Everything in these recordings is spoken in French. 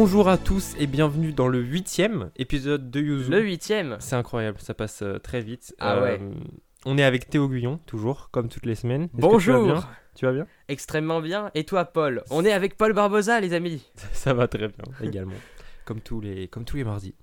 Bonjour à tous et bienvenue dans le huitième épisode de Yuzu. Le huitième C'est incroyable, ça passe euh, très vite. Ah ouais. On est avec Théo Guyon, toujours, comme toutes les semaines. Est-ce que tu vas Bonjour bien? Tu vas bien? Extrêmement bien. Et toi, Paul? On est avec Paul Barbosa, les amis. Ça va très bien, également. comme, tous les, comme tous les mardis.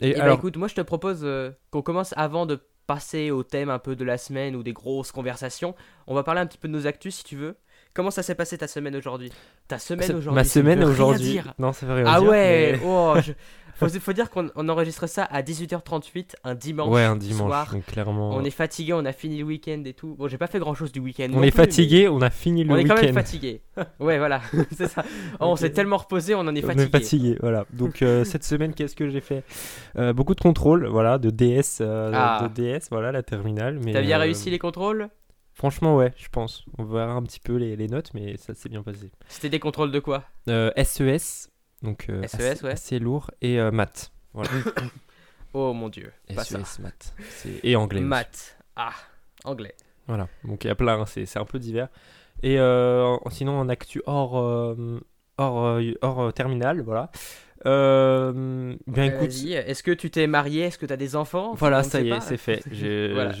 Et Et bah alors, écoute, moi je te propose euh, qu'on commence avant de passer au thème un peu de la semaine ou des grosses conversations. On va parler un petit peu de nos actus si tu veux. Comment ça s'est passé ta semaine aujourd'hui? Ta semaine aujourd'hui ma semaine aujourd'hui. Non, ça veut rien Ah dire, ouais mais- oh, je- faut, faut dire qu'on on enregistre ça à 18h38 un dimanche. Ouais, un dimanche. soir. Donc clairement. On est fatigué, on a fini le week-end et tout. Bon, j'ai pas fait grand chose du week-end. on est plus, mais- fatigué, on a fini le On est quand même week-end. fatigué. Ouais, voilà, c'est ça. Oh, on s'est tellement reposé, on en est On fatigué. est fatigué, voilà. Donc euh, cette semaine, qu'est-ce que j'ai fait? Euh, Beaucoup de contrôles, voilà, de DS, euh, Ah. de DS, voilà, la terminale. Mais T'as bien euh, réussi les contrôles? Franchement, ouais, je pense. On verra un petit peu les, les notes, mais ça s'est bien passé. C'était des contrôles de quoi? Euh, SES, donc euh, SES, assez, ouais. assez lourd, et euh, maths. Voilà. Oh mon dieu, pas ça. SES, maths. C'est- Et anglais. aussi. Maths. Ah, anglais. Voilà, donc il y a plein, hein, c'est un peu divers. Et euh, sinon, en actu hors, hors, hors terminale, voilà. Euh, bien écoute, Est-ce que tu t'es marié? Est-ce que t'as des enfants? Voilà, ça y est, c'est fait. J'ai Voilà,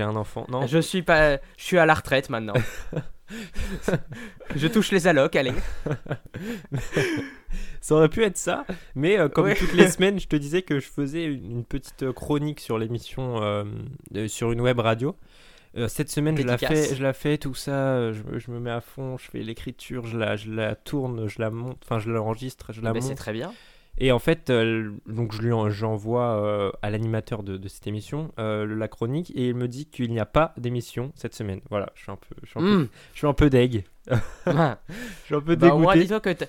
un enfant. Non, Je suis pas, je suis à la retraite maintenant. je touche les allocs, allez. ça aurait pu être ça, mais euh, comme Ouais. toutes les semaines, je te disais que je faisais une, petite chronique sur l'émission euh, sur une web radio. Euh, cette semaine, je la, fais, je la fais, tout ça, euh, je, me- je me mets à fond, je fais l'écriture, je la, je la tourne, je la monte, enfin je l'enregistre, je la Mais c'est monte. très bien. Et en fait, euh, donc je lui en- j'envoie euh, à l'animateur de, de cette émission euh, la chronique et il me dit qu'il n'y a pas d'émission cette semaine. Voilà, je suis un peu, je suis un peu, Hmm. je suis un peu deg, je suis un peu Bah, au moins, dégoûté. dis-toi que t'as-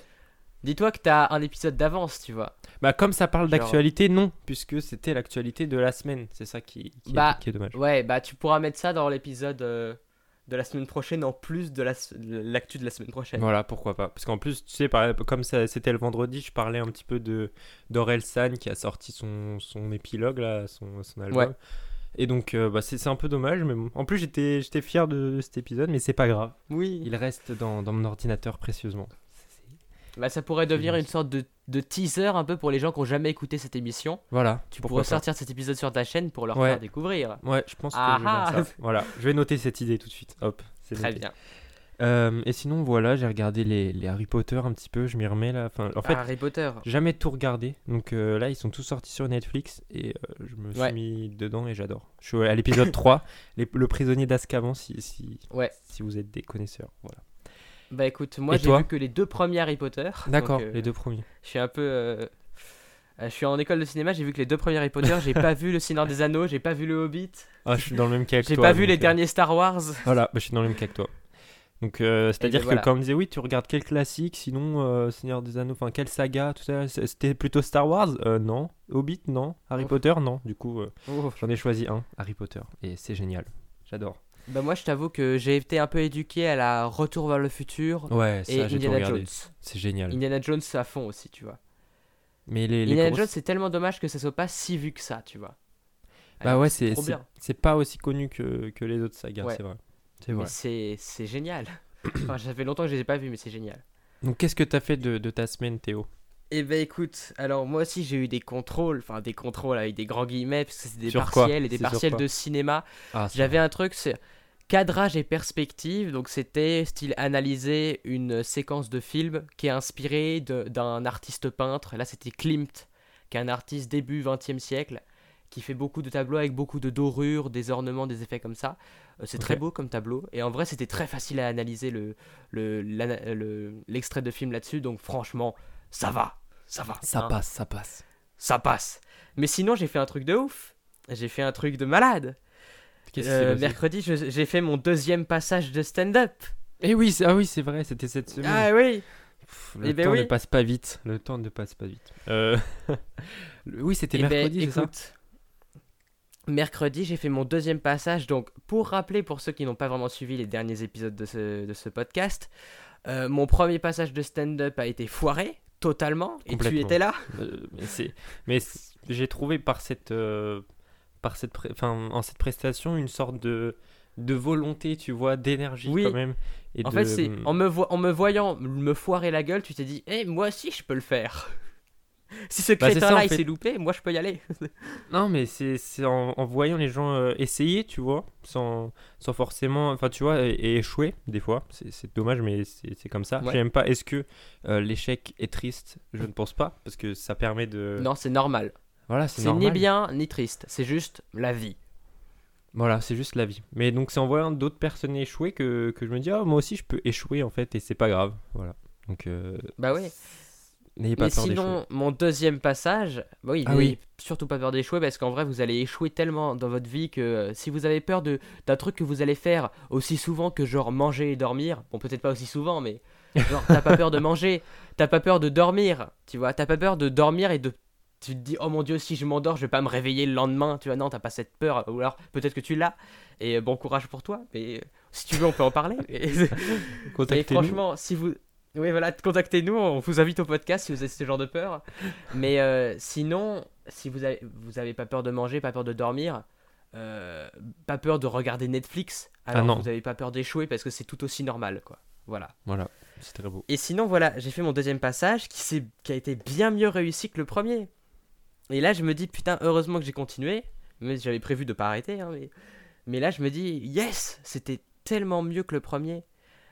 dis-toi que t'as un épisode d'avance, tu vois. Bah comme ça parle d'actualité, non, puisque c'était l'actualité de la semaine. C'est ça qui, qui, est- Bah, qui est dommage. Ouais, bah tu pourras mettre ça dans l'épisode euh, de la semaine prochaine en plus de la de l'actu de la semaine prochaine. Voilà, pourquoi pas. Parce qu'en plus, tu sais, par- comme c'était le vendredi, je parlais un petit peu de d'Orelsan qui a sorti son, son épilogue, là, son, son album. Ouais. Et donc, euh, bah, c'est c'est un peu dommage, mais bon. En plus, j'étais j'étais fier de, cet épisode, mais c'est pas grave. Oui. Il reste dans, dans mon ordinateur précieusement. Bah, ça pourrait devenir une sorte de, de teaser un peu pour les gens qui ont jamais écouté cette émission. Voilà. Tu pourrais pas. sortir cet épisode sur ta chaîne pour leur Ouais. faire découvrir. Ouais, je pense que Ah je vais ah. ça. Voilà, je vais noter cette idée tout de suite. Hop, c'est Très noté. bien. Euh, et sinon, voilà, j'ai regardé les, les Harry Potter un petit peu, je m'y remets là. Enfin, en fait, Harry Potter. jamais tout regardé. Donc euh, là, ils sont tous sortis sur Netflix et euh, je me suis Ouais. mis dedans et j'adore. Je suis à l'épisode 3, les- le prisonnier d'Azkaban, si, si, Ouais. si vous êtes des connaisseurs. Voilà. Bah écoute, moi j'ai vu que les deux premiers Harry Potter. D'accord, euh, les deux premiers. Je suis un peu. euh, euh, Je suis en école de cinéma, j'ai vu que les deux premiers Harry Potter, j'ai pas vu Le Seigneur des Anneaux, j'ai pas vu Le Hobbit, Ah, je suis dans le même cas que j'ai toi. pas vu les derniers Star Wars. Voilà, bah, je suis dans le même cas que toi. Donc, euh, c'est-à-dire ben que voilà. quand on disait oui, tu regardes quel classique, sinon euh, Seigneur des Anneaux, enfin quelle saga, tout ça, c'était plutôt Star Wars Euh, Non. Hobbit Non. Harry. Potter Non. Du coup, Oh. j'en ai choisi un, Harry Potter, et c'est génial. J'adore. Bah moi je t'avoue que j'ai été un peu éduqué à la Retour vers le futur Ouais, et ça tout Indiana. Jones. C'est génial. Indiana Jones à fond aussi, tu vois. Mais les, les Indiana grosses- Jones c'est tellement dommage que ça soit pas si vu que ça, tu vois. Bah ouais, c'est c'est- pas aussi connu que, que les autres sagas, Ouais. c'est vrai. C'est vrai. c'est génial. enfin, ça fait longtemps que je les ai pas vus, mais c'est génial. Donc qu'est-ce que t'as fait de, de ta semaine, Théo? Eh ben écoute, alors moi aussi j'ai eu des contrôles, enfin des contrôles avec des grands guillemets, parce que c'est des Sur partiels et des partiels de cinéma. Ah, J'avais un truc, c'est cadrage et perspective, donc c'était style analyser une séquence de film qui est inspirée d'un artiste peintre. Là c'était Klimt, qui est un artiste début 20e siècle, qui fait beaucoup de tableaux avec beaucoup de dorures, des ornements, des effets comme ça. Euh, c'est très beau comme tableau, et en vrai c'était très facile à analyser le le- le- l'extrait de film là-dessus, donc franchement, ça va, ça va. Ça hein passe, ça passe. ça passe. Mais sinon, j'ai fait un truc de ouf. J'ai fait un truc de malade. Euh, mercredi, j'ai fait mon deuxième passage de stand-up. Eh oui, c'est- ah oui, c'est vrai, c'était cette semaine. Ah oui. Pff, le eh ben temps ne passe pas vite. Le temps ne passe pas vite. Euh, oui, c'était Eh ben, mercredi, c'est ça Mercredi, j'ai fait mon deuxième passage. Donc, pour rappeler, pour ceux qui n'ont pas vraiment suivi les derniers épisodes de ce, de ce podcast, euh, mon premier passage de stand-up a été foiré, totalement. Et tu étais là mais j'ai trouvé par cette, par cette, enfin, en cette prestation une sorte de, de volonté, tu vois, d'énergie Oui. quand même. Et En de- fait, c'est en me, vo- en me voyant me foirer la gueule, tu t'es dit, eh, moi aussi je peux le faire. si ce Bah, crétin-là en il s'est loupé, moi je peux y aller. Non, mais c'est en, en voyant les gens euh, essayer, tu vois, sans, sans forcément. Enfin, tu vois, et, et échouer, des fois. C'est dommage, mais c'est c'est comme ça. Ouais. J'aime pas. Est-ce que euh, l'échec est triste? Je ne pense pas, parce que ça permet de. non, c'est normal. Voilà, c'est ni bien ni triste, c'est juste la vie. Voilà, c'est juste la vie. Mais donc, c'est en voyant d'autres personnes échouer que, que je me dis, ah, moi aussi, je peux échouer, en fait, et c'est pas grave. Voilà. Donc, euh, Bah ouais. n'ayez pas Mais peur sinon, mon deuxième passage, bah oui, Ah n'ayez oui. surtout pas peur d'échouer parce qu'en vrai, vous allez échouer tellement dans votre vie que euh, si vous avez peur de d'un truc que vous allez faire aussi souvent que genre manger et dormir, bon peut-être pas aussi souvent, mais genre t'as pas peur de manger, t'as pas peur de dormir, tu vois, t'as pas peur de dormir et de tu te dis oh mon dieu si je m'endors je vais pas me réveiller le lendemain tu vois non t'as pas cette peur ou alors peut-être que tu l'as et euh, bon courage pour toi mais euh, si tu veux on peut en parler et, et franchement, si vous. Oui, voilà, contactez-nous, on vous invite au podcast si vous avez ce genre de peur. Mais euh, sinon, si vous avez, vous avez pas peur de manger, pas peur de dormir, euh, pas peur de regarder Netflix, alors Ah non. vous avez pas peur d'échouer parce que c'est tout aussi normal, quoi. Voilà. Voilà, c'est très beau. Et sinon, voilà, j'ai fait mon deuxième passage qui, qui a été bien mieux réussi que le premier. Et là, je me dis, putain, heureusement que j'ai continué. Mais j'avais prévu de pas arrêter. hein, mais... là, je me dis, yes, c'était tellement mieux que le premier.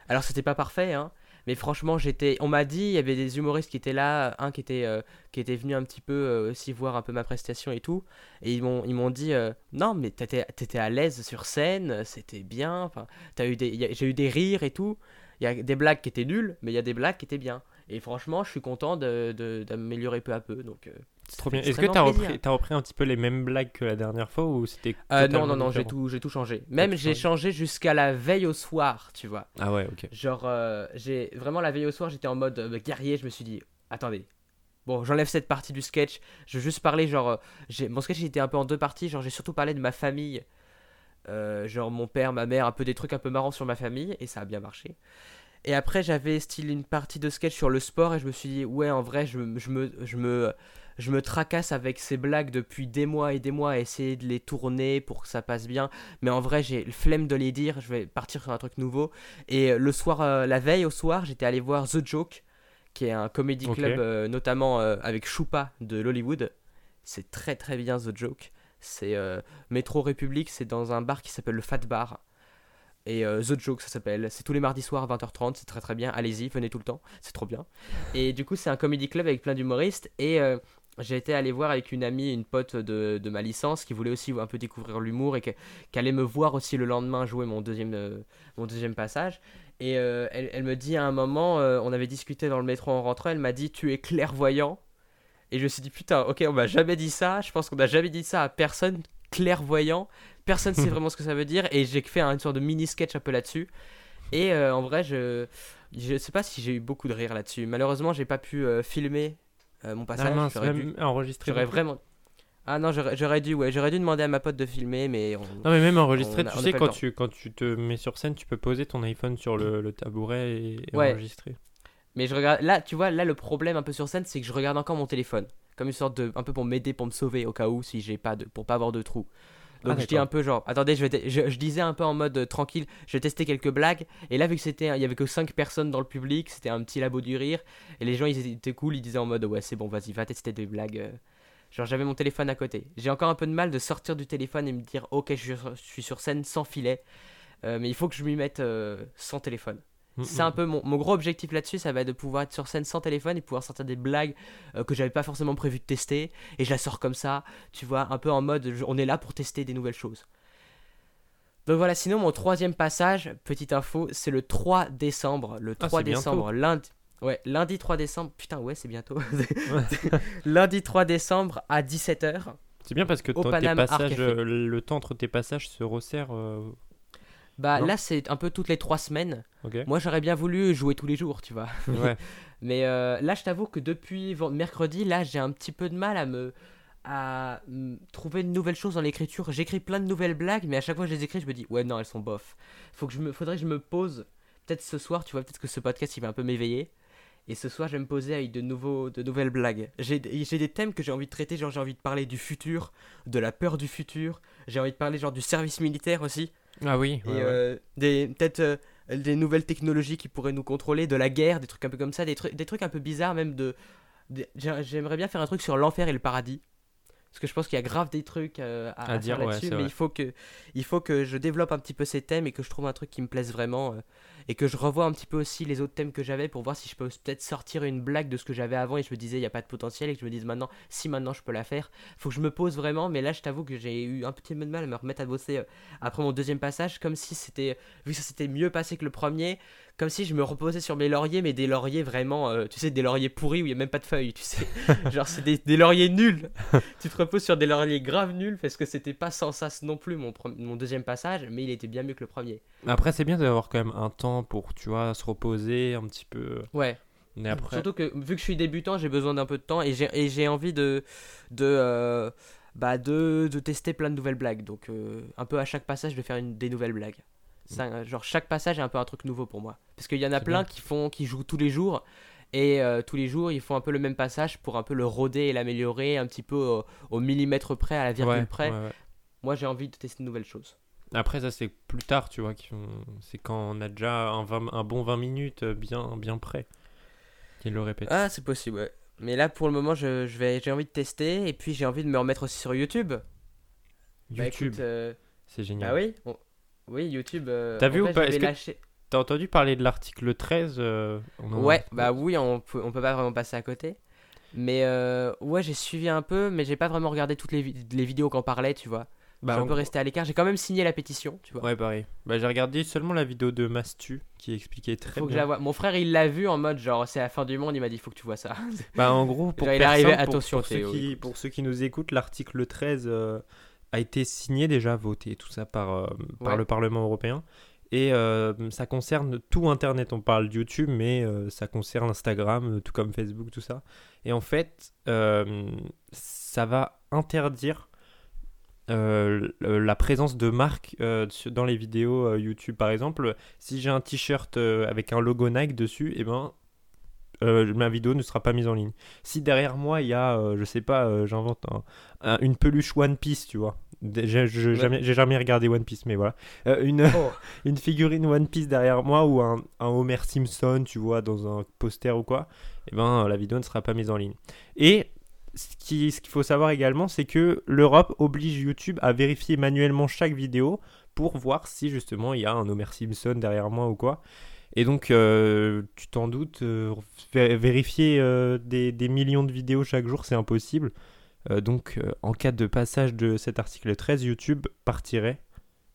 Alors, c'était pas parfait, hein. Mais franchement, j'étais. On m'a dit, il y avait des humoristes qui étaient là, un qui était, euh, qui était venu un petit peu euh, aussi voir un peu ma prestation et tout. Et ils m'ont, dit, euh, non, mais t'étais, à l'aise sur scène, c'était bien. T'as eu des, j'ai eu des rires et tout. Il y a des blagues qui étaient nulles, mais il y a des blagues qui étaient bien. Et franchement, je suis content de, d'améliorer peu à peu. Donc, trop fait bien. Est-ce que t'as plaisir. repris, un petit peu les mêmes blagues que la dernière fois ou c'était Euh, non, non, non, j'ai tout, j'ai tout changé. Même j'ai changé jusqu'à la veille au soir, tu vois. Ah ouais, ok. Genre, euh, j'ai vraiment la veille au soir, j'étais en mode euh, guerrier. Je me suis dit, attendez. Bon, j'enlève cette partie du sketch. Je veux juste parler, genre, euh, j'ai- mon sketch il était un peu en deux parties. Genre, j'ai surtout parlé de ma famille. Euh, genre, mon père, ma mère, un peu des trucs un peu marrants sur ma famille. Et ça a bien marché. Et après, j'avais style une partie de sketch sur le sport. Et je me suis dit, ouais, en vrai, je, me- je, me, je, me, je me tracasse avec ces blagues depuis des mois et des mois à essayer de les tourner pour que ça passe bien. Mais en vrai, j'ai le flemme de les dire. Je vais partir sur un truc nouveau. Et euh, le soir, euh, la veille au soir, j'étais allé voir The Joke, qui est un comedy Ok. club euh, notamment euh, avec Choupa de l'Hollywood. C'est très très bien The Joke. C'est Métro République, c'est dans un bar qui s'appelle le Fat Bar. Et euh, The Joke, ça s'appelle. C'est tous les mardis soirs à 20h30, c'est très très bien. Allez-y, venez tout le temps, c'est trop bien. Et du coup, c'est un comedy club avec plein d'humoristes. Et euh, j'ai été aller voir avec une amie, une pote de, de ma licence, qui voulait aussi un peu découvrir l'humour et qui allait me voir aussi le lendemain jouer mon deuxième, euh, mon deuxième passage. Et euh, elle, elle me dit à un moment, euh, on avait discuté dans le métro en rentrant, elle m'a dit Tu es clairvoyant. Et je me suis dit Putain, ok, on m'a jamais dit ça. Je pense qu'on n'a jamais dit ça à personne. Clairvoyant. Personne sait vraiment ce que ça veut dire. Et j'ai fait une sorte de mini sketch un peu là-dessus. Et en vrai, je je sais pas si j'ai eu beaucoup de rire là-dessus. Malheureusement, j'ai pas pu filmer mon Ah passage. mince, J'aurais dû- plus vraiment. Ah non, j'aurais dû, ouais, j'aurais dû demander à ma pote de filmer, mais. on- Non mais même On a- tu on sais quand tu, quand tu te mets sur scène, tu peux poser ton iPhone sur le, le tabouret et, et Ouais. enregistrer. Mais je regarde. Là, tu vois, là, le problème un peu sur scène, c'est que je regarde encore mon téléphone. Comme une sorte de. Un peu pour m'aider, pour me sauver au cas où, si j'ai pas de. Pour pas avoir de trou. Donc Ah, je dis un peu genre. Attendez, je, vais je, je disais un peu en mode euh, tranquille. Je vais tester quelques blagues. Et là, vu que c'était. Il y avait que 5 personnes dans le public, c'était un petit labo du rire. Et les gens, ils étaient cool. Ils disaient en mode Ouais, c'est bon, vas-y, va tester des blagues. euh. Genre, j'avais mon téléphone à côté. J'ai encore un peu de mal de sortir du téléphone et me dire Ok, je suis sur, je suis sur scène sans filet. Euh, mais il faut que je m'y mette sans téléphone. Mm, C'est mm. un peu mon, mon gros objectif là-dessus, ça va être de pouvoir être sur scène sans téléphone et pouvoir sortir des blagues euh, que j'avais pas forcément prévu de tester et je la sors comme ça, tu vois, un peu en mode je- on est là pour tester des nouvelles choses. Donc voilà, sinon mon troisième passage, petite info, c'est le 3 décembre, le Ah, 3 c'est bientôt. décembre, lundi. Ouais, lundi 3 décembre, putain ouais c'est bientôt. lundi 3 décembre à 17h. C'est bien parce que tes passages, le temps entre tes passages se resserre. euh, Bah Non. là c'est un peu toutes les 3 semaines. Moi j'aurais bien voulu jouer tous les jours, tu vois. Ouais. Mais euh, là, je t'avoue que depuis mercredi, là, j'ai un petit peu de mal à me à trouver de nouvelles choses dans l'écriture. J'écris plein de nouvelles blagues, mais à chaque fois que je les écris, je me dis ouais non, elles sont bof. Faut que je me, faudrait que je me pose. Peut-être ce soir, tu vois, peut-être que ce podcast il va un peu m'éveiller. Et ce soir, je vais me poser avec de nouveaux, de nouvelles blagues. J'ai des thèmes que j'ai envie de traiter, genre j'ai envie de parler du futur, de la peur du futur. J'ai envie de parler genre du service militaire aussi. Ah oui. Et ouais, ouais. euh, des peut-être euh, des nouvelles technologies qui pourraient nous contrôler, de la guerre, des trucs un peu comme ça, des trucs, des trucs un peu bizarres même de. J'aimerais bien faire un truc sur l'enfer et le paradis. Parce que je pense qu'il y a grave des trucs euh, à, À à dire, ouais, là-dessus, mais vrai. il faut, que, il faut que je développe un petit peu ces thèmes et que je trouve un truc qui me plaise vraiment. euh, et que je revoie un petit peu aussi les autres thèmes que j'avais pour voir si je peux peut-être sortir une blague de ce que j'avais avant et je me disais il n'y a pas de potentiel et que je me dise maintenant si maintenant je peux la faire. Faut que je me pose vraiment, mais là je t'avoue que j'ai eu un petit peu de mal à me remettre à bosser euh, après mon deuxième passage, comme si c'était, vu que ça s'était mieux passé que le premier, comme si je me reposais sur mes lauriers, mais des lauriers vraiment, euh, tu sais, des lauriers pourris où il n'y a même pas de feuilles, tu sais. Genre c'est des, des lauriers nuls. tu te reposes sur des lauriers graves nuls parce que c'était pas sans sas non plus mon, mon deuxième passage, mais il était bien mieux que le premier. Après, c'est bien d'avoir quand même un temps pour, tu vois, se reposer un petit peu. Ouais. Mais après. Surtout que vu que je suis débutant, j'ai besoin d'un peu de temps et j'ai envie de de euh, bah de, de tester plein de nouvelles blagues. Donc euh, un peu à chaque passage de faire une, des nouvelles blagues. Ça, euh, genre chaque passage est un peu un truc nouveau pour moi parce qu'il y en a plein bien. qui font qui jouent tous les jours et euh, tous les jours ils font un peu le même passage pour un peu le roder et l'améliorer un petit peu au, au millimètre près à la virgule Ouais, près. ouais, ouais. Moi j'ai envie de tester de nouvelles choses. Après, ça, c'est plus tard, tu vois. C'est quand on a déjà un, 20 un bon 20 minutes euh, bien, bien prêt qu'il le répète. Ah c'est possible ouais. Mais là pour le moment je, je vais j'ai envie de tester et puis j'ai envie de me remettre aussi sur YouTube. Bah, YouTube, euh, c'est génial. Ah oui on- Oui, YouTube. euh, T'as vu ou pas? Est-ce que T'as entendu parler de l'article 13 euh, a- Ouais, bah oui, on peut, on peut pas vraiment passer à côté. Mais ouais, j'ai suivi un peu, mais j'ai pas vraiment regardé toutes les, vi- les vidéos qu'on parlait, tu vois. Bah, j'ai un en peu resté à l'écart. J'ai quand même signé la pétition, tu vois. Ouais, pareil. Bah, j'ai regardé seulement la vidéo de Mastu qui expliquait très Faut que je bien. la voie. Mon frère, il l'a vu en mode genre c'est la fin du monde. Il m'a dit faut que tu vois ça. Bah, en gros, pour, Genre, il est arrivé, pour- attention, pour, ceux qui, pour ceux qui nous écoutent, l'article 13 euh, a été signé déjà, voté, tout ça par, euh, par Ouais. le Parlement européen. Et euh, ça concerne tout Internet. On parle de YouTube, mais ça concerne Instagram, tout comme Facebook, tout ça. Et en fait, ça va interdire la présence de marques euh, dans les vidéos euh, YouTube. Par exemple, si j'ai un t-shirt euh, avec un logo Nike dessus, et ben euh, ma vidéo ne sera pas mise en ligne. Si derrière moi il y a, euh, je sais pas, euh, j'invente un- un- une peluche One Piece, tu vois. J'ai Ouais. jamais, regardé One Piece, mais voilà. Euh, une, Oh. une figurine One Piece derrière moi ou un, un Homer Simpson, tu vois, dans un poster ou quoi, et ben la vidéo ne sera pas mise en ligne. Et ce qui- ce qu'il faut savoir également, c'est que l'Europe oblige YouTube à vérifier manuellement chaque vidéo pour voir si justement il y a un Homer Simpson derrière moi ou quoi. Et donc, euh, tu t'en doutes, euh, vé- vérifier euh, des, millions de vidéos chaque jour, c'est impossible. Donc, en cas de passage de cet article 13, YouTube partirait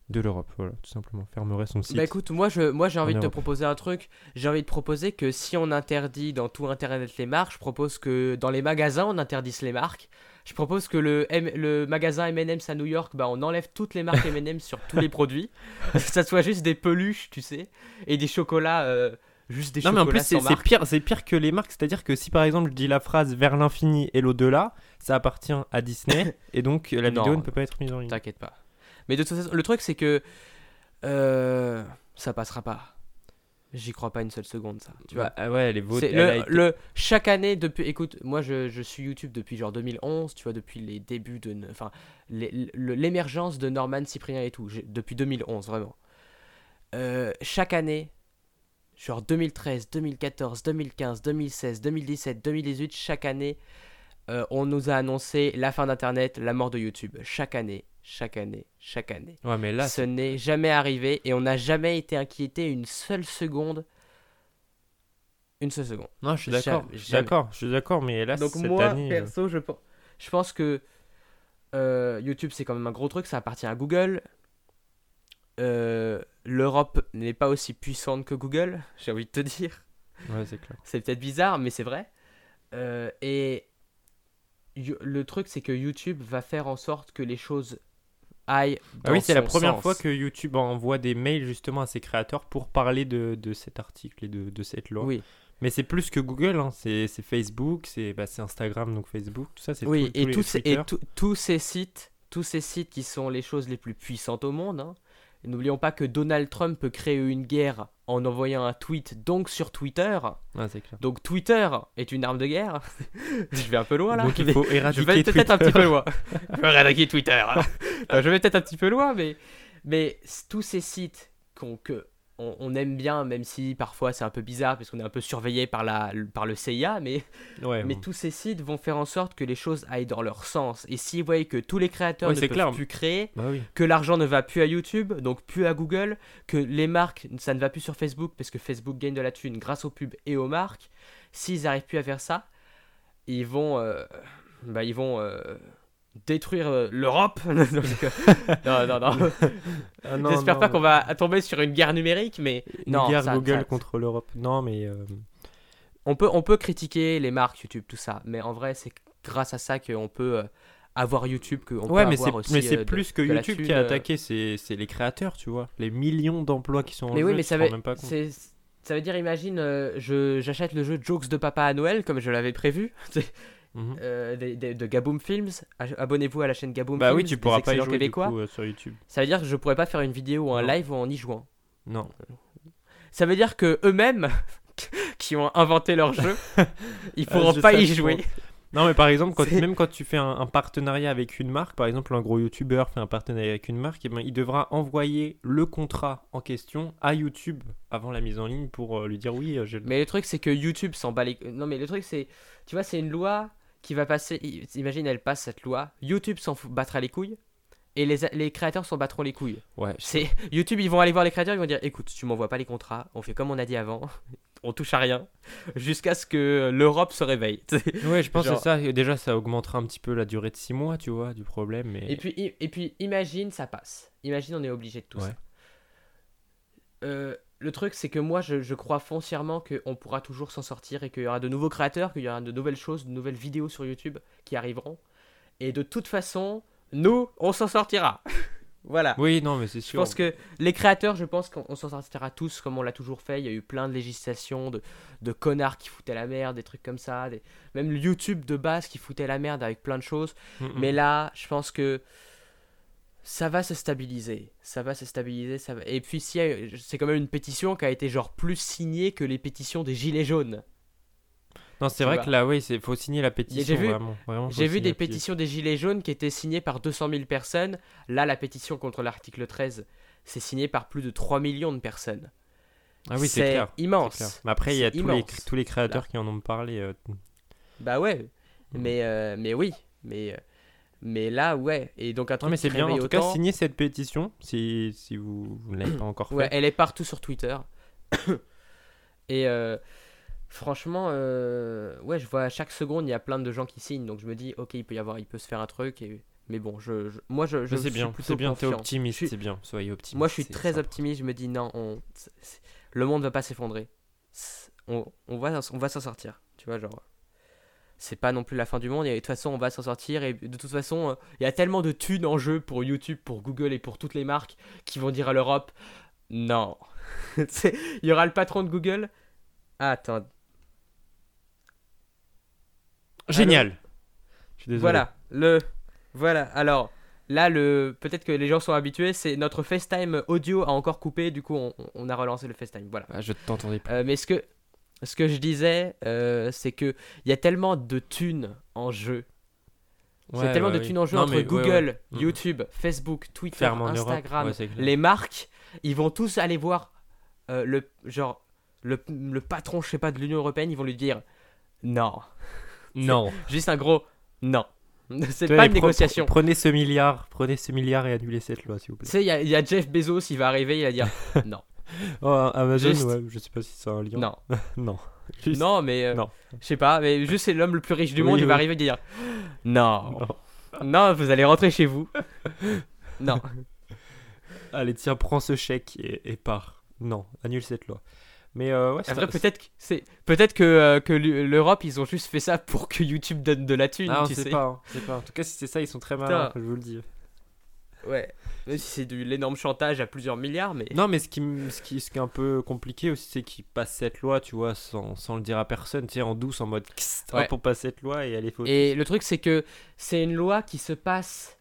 de l'Europe. Voilà, tout simplement, fermerait son site. Bah écoute, moi je, moi j'ai envie de te proposer un truc. J'ai envie de proposer que si on interdit dans tout internet les marques, je propose que dans les magasins on interdise les marques. Je propose que le, M- le magasin M&M's à New York, bah on enlève toutes les marques M&M's sur tous les produits. que ça soit juste des peluches, tu sais, et des chocolats, euh, juste des non, mais en plus, c'est pire, c'est pire que les marques. C'est-à-dire que si par exemple je dis la phrase vers l'infini et l'au-delà, ça appartient à Disney et donc la Non. vidéo ne peut pas être mise en ligne. T'inquiète pas. Mais de toute façon, le truc c'est que euh, ça passera pas. J'y crois pas une seule seconde, ça. Tu vois. Bah, ah ouais, elle a le, été- le- chaque année depuis écoute moi je, je suis YouTube depuis genre 2011 tu vois depuis les débuts de enfin les- l'émergence de Norman Cyprien et tout depuis 2011 vraiment Euh, chaque année genre 2013 2014 2015 2016 2017 2018 chaque année euh, on nous a annoncé la fin d'internet la mort de YouTube chaque année chaque année chaque année Ouais, mais là, ce n'est jamais arrivé et on n'a jamais été inquiété une seule seconde une seule seconde Non, je suis d'accord. Je suis d'accord. Je suis d'accord, mais là, donc cette moi, année. euh, perso, je, pen- je pense que euh, YouTube, c'est quand même un gros truc, ça appartient à Google. Euh, L'Europe n'est pas aussi puissante que Google, j'ai envie de te dire. Ouais, c'est clair. C'est peut-être bizarre, mais c'est vrai. Euh, et le truc, c'est que YouTube va faire en sorte que les choses Ah oui, c'est la première sens. fois que YouTube envoie des mails justement à ses créateurs pour parler de, de cet article et de, de cette loi. Oui, Mais c'est plus que Google, hein. c'est Facebook, c'est bah, Instagram, donc Facebook, tout ça, c'est oui tout- et, tous et tous ces sites, tous ces sites qui sont les choses les plus puissantes au monde. hein. N'oublions pas que Donald Trump peut créer une guerre en envoyant un tweet, donc sur Twitter. Ah, c'est clair. Donc Twitter est une arme de guerre. je vais un peu loin là. Donc il faut je éradiquer vais peut-être un petit peu loin. je vais éradiquer Twitter. Non, je vais peut-être un petit peu loin, mais Mais tous ces sites qu'on que on, on aime bien, même si parfois c'est un peu bizarre parce qu'on est un peu surveillé par, la, par le CIA, mais, Ouais, mais bon. tous ces sites vont faire en sorte que les choses aillent dans leur sens. Et s'ils voient que tous les créateurs Ouais, ne peuvent clair. plus créer, Bah oui. que l'argent ne va plus à YouTube, donc plus à Google, que les marques, ça ne va plus sur Facebook parce que Facebook gagne de la thune grâce aux pubs et aux marques, s'ils n'arrivent plus à faire ça, ils vont, euh, bah, ils vont euh, détruire euh, l'Europe. Non, non, non. Ah, non, J'espère pas qu'on va tomber sur une guerre numérique, mais Une non, guerre ça- Google ça- contre l'Europe. Non, mais. euh, on peut, on peut critiquer les marques YouTube, tout ça, mais en vrai, c'est grâce à ça qu'on peut euh, avoir YouTube, qu'on Ouais, peut mais c'est avoir aussi. mais c'est de- plus que de YouTube qui a attaqué, c'est les créateurs, tu vois. Les millions d'emplois qui sont en Mais jeu, oui, mais ça veut, même pas ça veut dire, imagine, je, j'achète le jeu Jokes de Papa à Noël, comme je l'avais prévu, Mhm. euh, de Gaboom Films. Abonnez-vous à la chaîne Gaboom Bah Films. oui, tu pourras pas y jouer du Québécois. coup euh, sur YouTube. Ça veut dire que je pourrais pas faire une vidéo ou un Non. live en y jouant. Non. Ça veut dire que eux-mêmes, qui ont inventé leur jeu, ils pourront je pas y je jouer. Non, mais par exemple, quand, même quand tu fais un, un partenariat avec une marque, par exemple, un gros youtubeur fait un partenariat avec une marque, eh ben, il devra envoyer le contrat en question à YouTube avant la mise en ligne pour euh, lui dire oui, le Mais le truc, c'est que YouTube s'en bat les... Non, mais le truc, c'est... Tu vois, c'est une loi qui va passer... Imagine, elle passe cette loi. YouTube s'en battra les couilles. Et les, les créateurs s'en battront les couilles. Ouais, C'est YouTube, ils vont aller voir les créateurs, ils vont dire écoute, tu m'envoies pas les contrats, on fait comme on a dit avant, on touche à rien, jusqu'à ce que l'Europe se réveille. ouais je pense Genre- que ça, déjà, ça augmentera un petit peu la durée de 6 mois, tu vois, du problème. Mais... et puis, et puis, imagine, ça passe. Imagine, on est obligé de tout Ouais. ça. Euh, le truc, c'est que moi, je, je crois foncièrement qu'on pourra toujours s'en sortir et qu'il y aura de nouveaux créateurs, qu'il y aura de nouvelles choses, de nouvelles vidéos sur YouTube qui arriveront. Et de toute façon, nous, on s'en sortira. voilà. Oui, non, mais c'est Je sûr. pense que les créateurs, je pense qu'on on s'en sortira tous comme on l'a toujours fait. Il y a eu plein de législations, de, de connards qui foutaient la merde, des trucs comme ça. des- Même YouTube de base qui foutait la merde avec plein de choses. Mm, mm. Mais là, je pense que ça va se stabiliser. Ça va se stabiliser. Ça va... Et puis, si, c'est quand même une pétition qui a été genre plus signée que les pétitions des Gilets jaunes. Non, c'est vrai vois. que là, oui, il faut signer la pétition. J'ai vu- vraiment, J'ai vu des pétitions des Gilets jaunes qui étaient signées par 200 000 personnes. Là, la pétition contre l'article 13, c'est signé par plus de 3 millions de personnes. Ah oui, c'est clair. immense. c'est clair. Mais après, il y a tous les, immense. tous les créateurs qui en ont parlé. euh, Bah ouais, mais, euh, mais oui, mais, euh, mais là, ouais. Et donc un Non, mais c'est bien. En tout cas, signez cette pétition si, si vous, vous ne l'avez pas encore fait. Ouais, elle est partout sur Twitter. Et euh, franchement, euh, ouais, je vois à chaque seconde, il y a plein de gens qui signent. Donc je me dis, ok, il peut y avoir, il peut se faire un truc. Et... Mais bon, je, je- moi, je, je suis bien, plutôt c'est bien, t'es optimiste, suis- c'est bien, soyez optimiste. Moi, je suis très sympa. optimiste. Je me dis, non, on, le monde va pas s'effondrer. On, on va, on va s'en sortir. Tu vois, genre. C'est pas non plus la fin du monde. Et de toute façon, on va s'en sortir. Et de toute façon, euh, il y a tellement de thunes en jeu pour YouTube, pour Google et pour toutes les marques qui vont dire à l'Europe non. Il y aura le patron de Google? Ah, attends. Génial. Je suis désolé. Voilà. Le. Voilà. Alors. Là, le peut-être que les gens sont habitués, c'est notre FaceTime audio a encore coupé, du coup on, on a relancé le FaceTime. Voilà. Ah, je t'entendais pas. Euh, mais ce que, ce que je disais, euh, c'est que il y a tellement de thunes en jeu. Il y a Ouais, tellement ouais, de oui. thunes en jeu Non, entre mais Google, ouais. Mhm. YouTube, Facebook, Twitter, Ferme Instagram, c'est les marques, ils vont tous aller voir euh, le genre le, le patron, je sais pas, de l'Union européenne, ils vont lui dire non. Non. Juste un gros non. C'est pas une négociation. pre- Prenez ce milliard, prenez ce milliard et annulez cette loi, s'il vous Tu plaît. sais, il y, y a Jeff Bezos, il va arriver, il va dire non. Oh, Amazon, Juste- ouais, je sais pas si c'est un lien. Non. non. Juste- Non, mais euh, Non. je sais pas, mais juste c'est l'homme le plus riche du Oui, monde, il va arriver et dire non. Non. Non, vous allez rentrer chez vous. non. Allez, tiens, prends ce chèque et, et pars. Non, annule cette loi. Mais euh, ouais, Après, peut-être que, c'est... peut-être que, euh, que l'Europe, ils ont juste fait ça pour que YouTube donne de la thune, Ah, on tu sait sais. pas, hein, pas. En tout cas, si c'est ça, ils sont très malins, je vous le dis. Ouais. Même si c'est de l'énorme chantage à plusieurs milliards, mais. Non, mais ce qui, ce qui, ce qui est un peu compliqué aussi, c'est qu'ils passent cette loi, tu vois, sans, sans le dire à personne, tu sais, en douce, en mode, Ouais. hop, on passe cette loi et elle est. Et le truc, c'est que c'est une loi qui se passe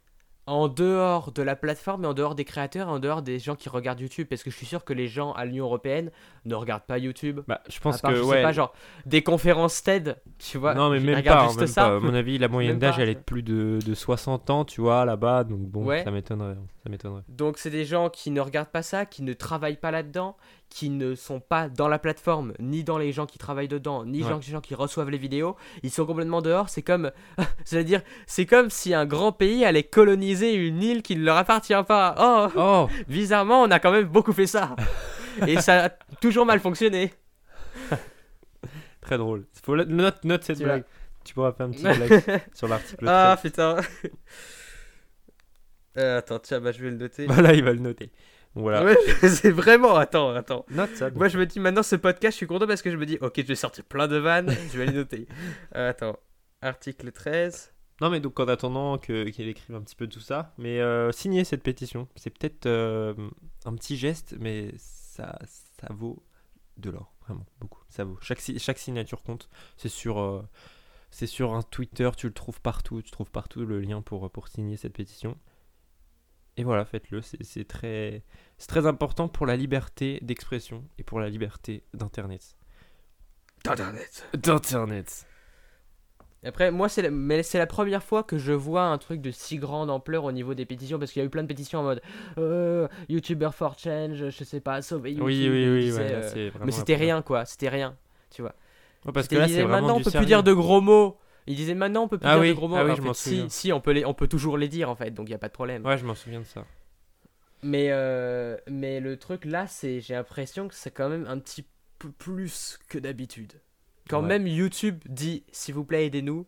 en dehors de la plateforme et en dehors des créateurs, en dehors des gens qui regardent YouTube, parce que je suis sûr que les gens à l'Union européenne ne regardent pas YouTube. Bah, je pense à part, que je sais pas, genre des conférences TED, tu vois. non, mais même pas, juste même ça. pas. À mon avis, la moyenne d'âge, elle est de plus de, de 60 ans, tu vois, là-bas. Donc bon, Ouais. ça m'étonnerait. Ça m'étonnerait. Donc c'est des gens qui ne regardent pas ça, qui ne travaillent pas là-dedans, qui ne sont pas dans la plateforme, ni dans les gens qui travaillent dedans, ni Ouais. les gens qui reçoivent les vidéos. Ils sont complètement dehors. C'est comme, c'est-à-dire, c'est comme si un grand pays allait coloniser une île qui ne leur appartient pas. Oh, Oh bizarrement, on a quand même beaucoup fait ça. Et ça a toujours mal fonctionné. Très drôle. Faut note, note cette Tu blague. Tu pourras faire un petit blague sur l'article ah 13. putain. Euh, attends, tiens, bah je vais le noter. Voilà, il va le noter. Voilà. Ouais, c'est vraiment. Attends, attends. Note ça. donc. Moi, je me dis maintenant, ce podcast, je suis content parce que je me dis, ok, je vais sortir plein de vannes, je vais les noter. Euh, attends, article 13. Non, mais donc en attendant qu'il écrive un petit peu tout ça, mais euh, signer cette pétition, c'est peut-être euh, un petit geste, mais ça, ça vaut de l'or, vraiment, beaucoup. Ça vaut. Chaque, chaque signature compte. C'est sur, euh, c'est sur un Twitter, tu le trouves partout, tu trouves partout le lien pour, pour signer cette pétition. Et voilà, faites-le, c'est très, c'est très important pour la liberté d'expression et pour la liberté d'Internet. Internet. D'Internet. Après, moi, c'est la... mais c'est la première fois que je vois un truc de si grande ampleur au niveau des pétitions parce qu'il y a eu plein de pétitions en mode euh, YouTuber for Change, je sais pas, sauver YouTube. Oui, oui, oui, ouais, là, euh, Mais c'était rien, quoi, c'était rien, tu vois. Ouais, parce que là, c'est maintenant, on peut sérieux. plus dire de gros mots. Ils disaient maintenant, on peut plus Ah dire oui, de gros mots. ah oui, En je fait, m'en si, souviens. si, on peut, les... on peut toujours les dire en fait, donc il n'y a pas de problème. Ouais, je m'en souviens de ça. Mais, euh, mais le truc là, c'est j'ai l'impression que c'est quand même un petit peu plus que d'habitude. Quand Ouais. même YouTube dit s'il vous plaît aidez-nous,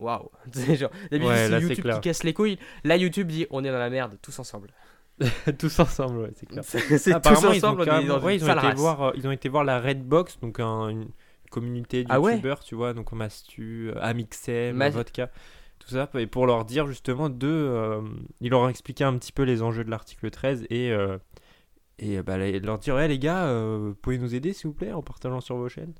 waouh. D'habitude Ouais, c'est YouTube qui casse les couilles. Là YouTube dit on est dans la merde tous ensemble. tous ensemble, ouais, c'est clair. C'est tous Apparemment, ils ont, ensemble dans ouais, une ils, ont été voir, euh, ils ont été voir la Redbox, donc un- une communauté de Ah ouais tu vois, donc Mastu, euh, Amixem, Ma- Vodka, tout ça, et pour leur dire justement de. euh, ils leur expliqué un petit peu les enjeux de l'article 13 et. euh, et euh, bah, leur dire, ouais les gars, euh, pouvez nous aider s'il vous plaît en partageant sur vos chaînes.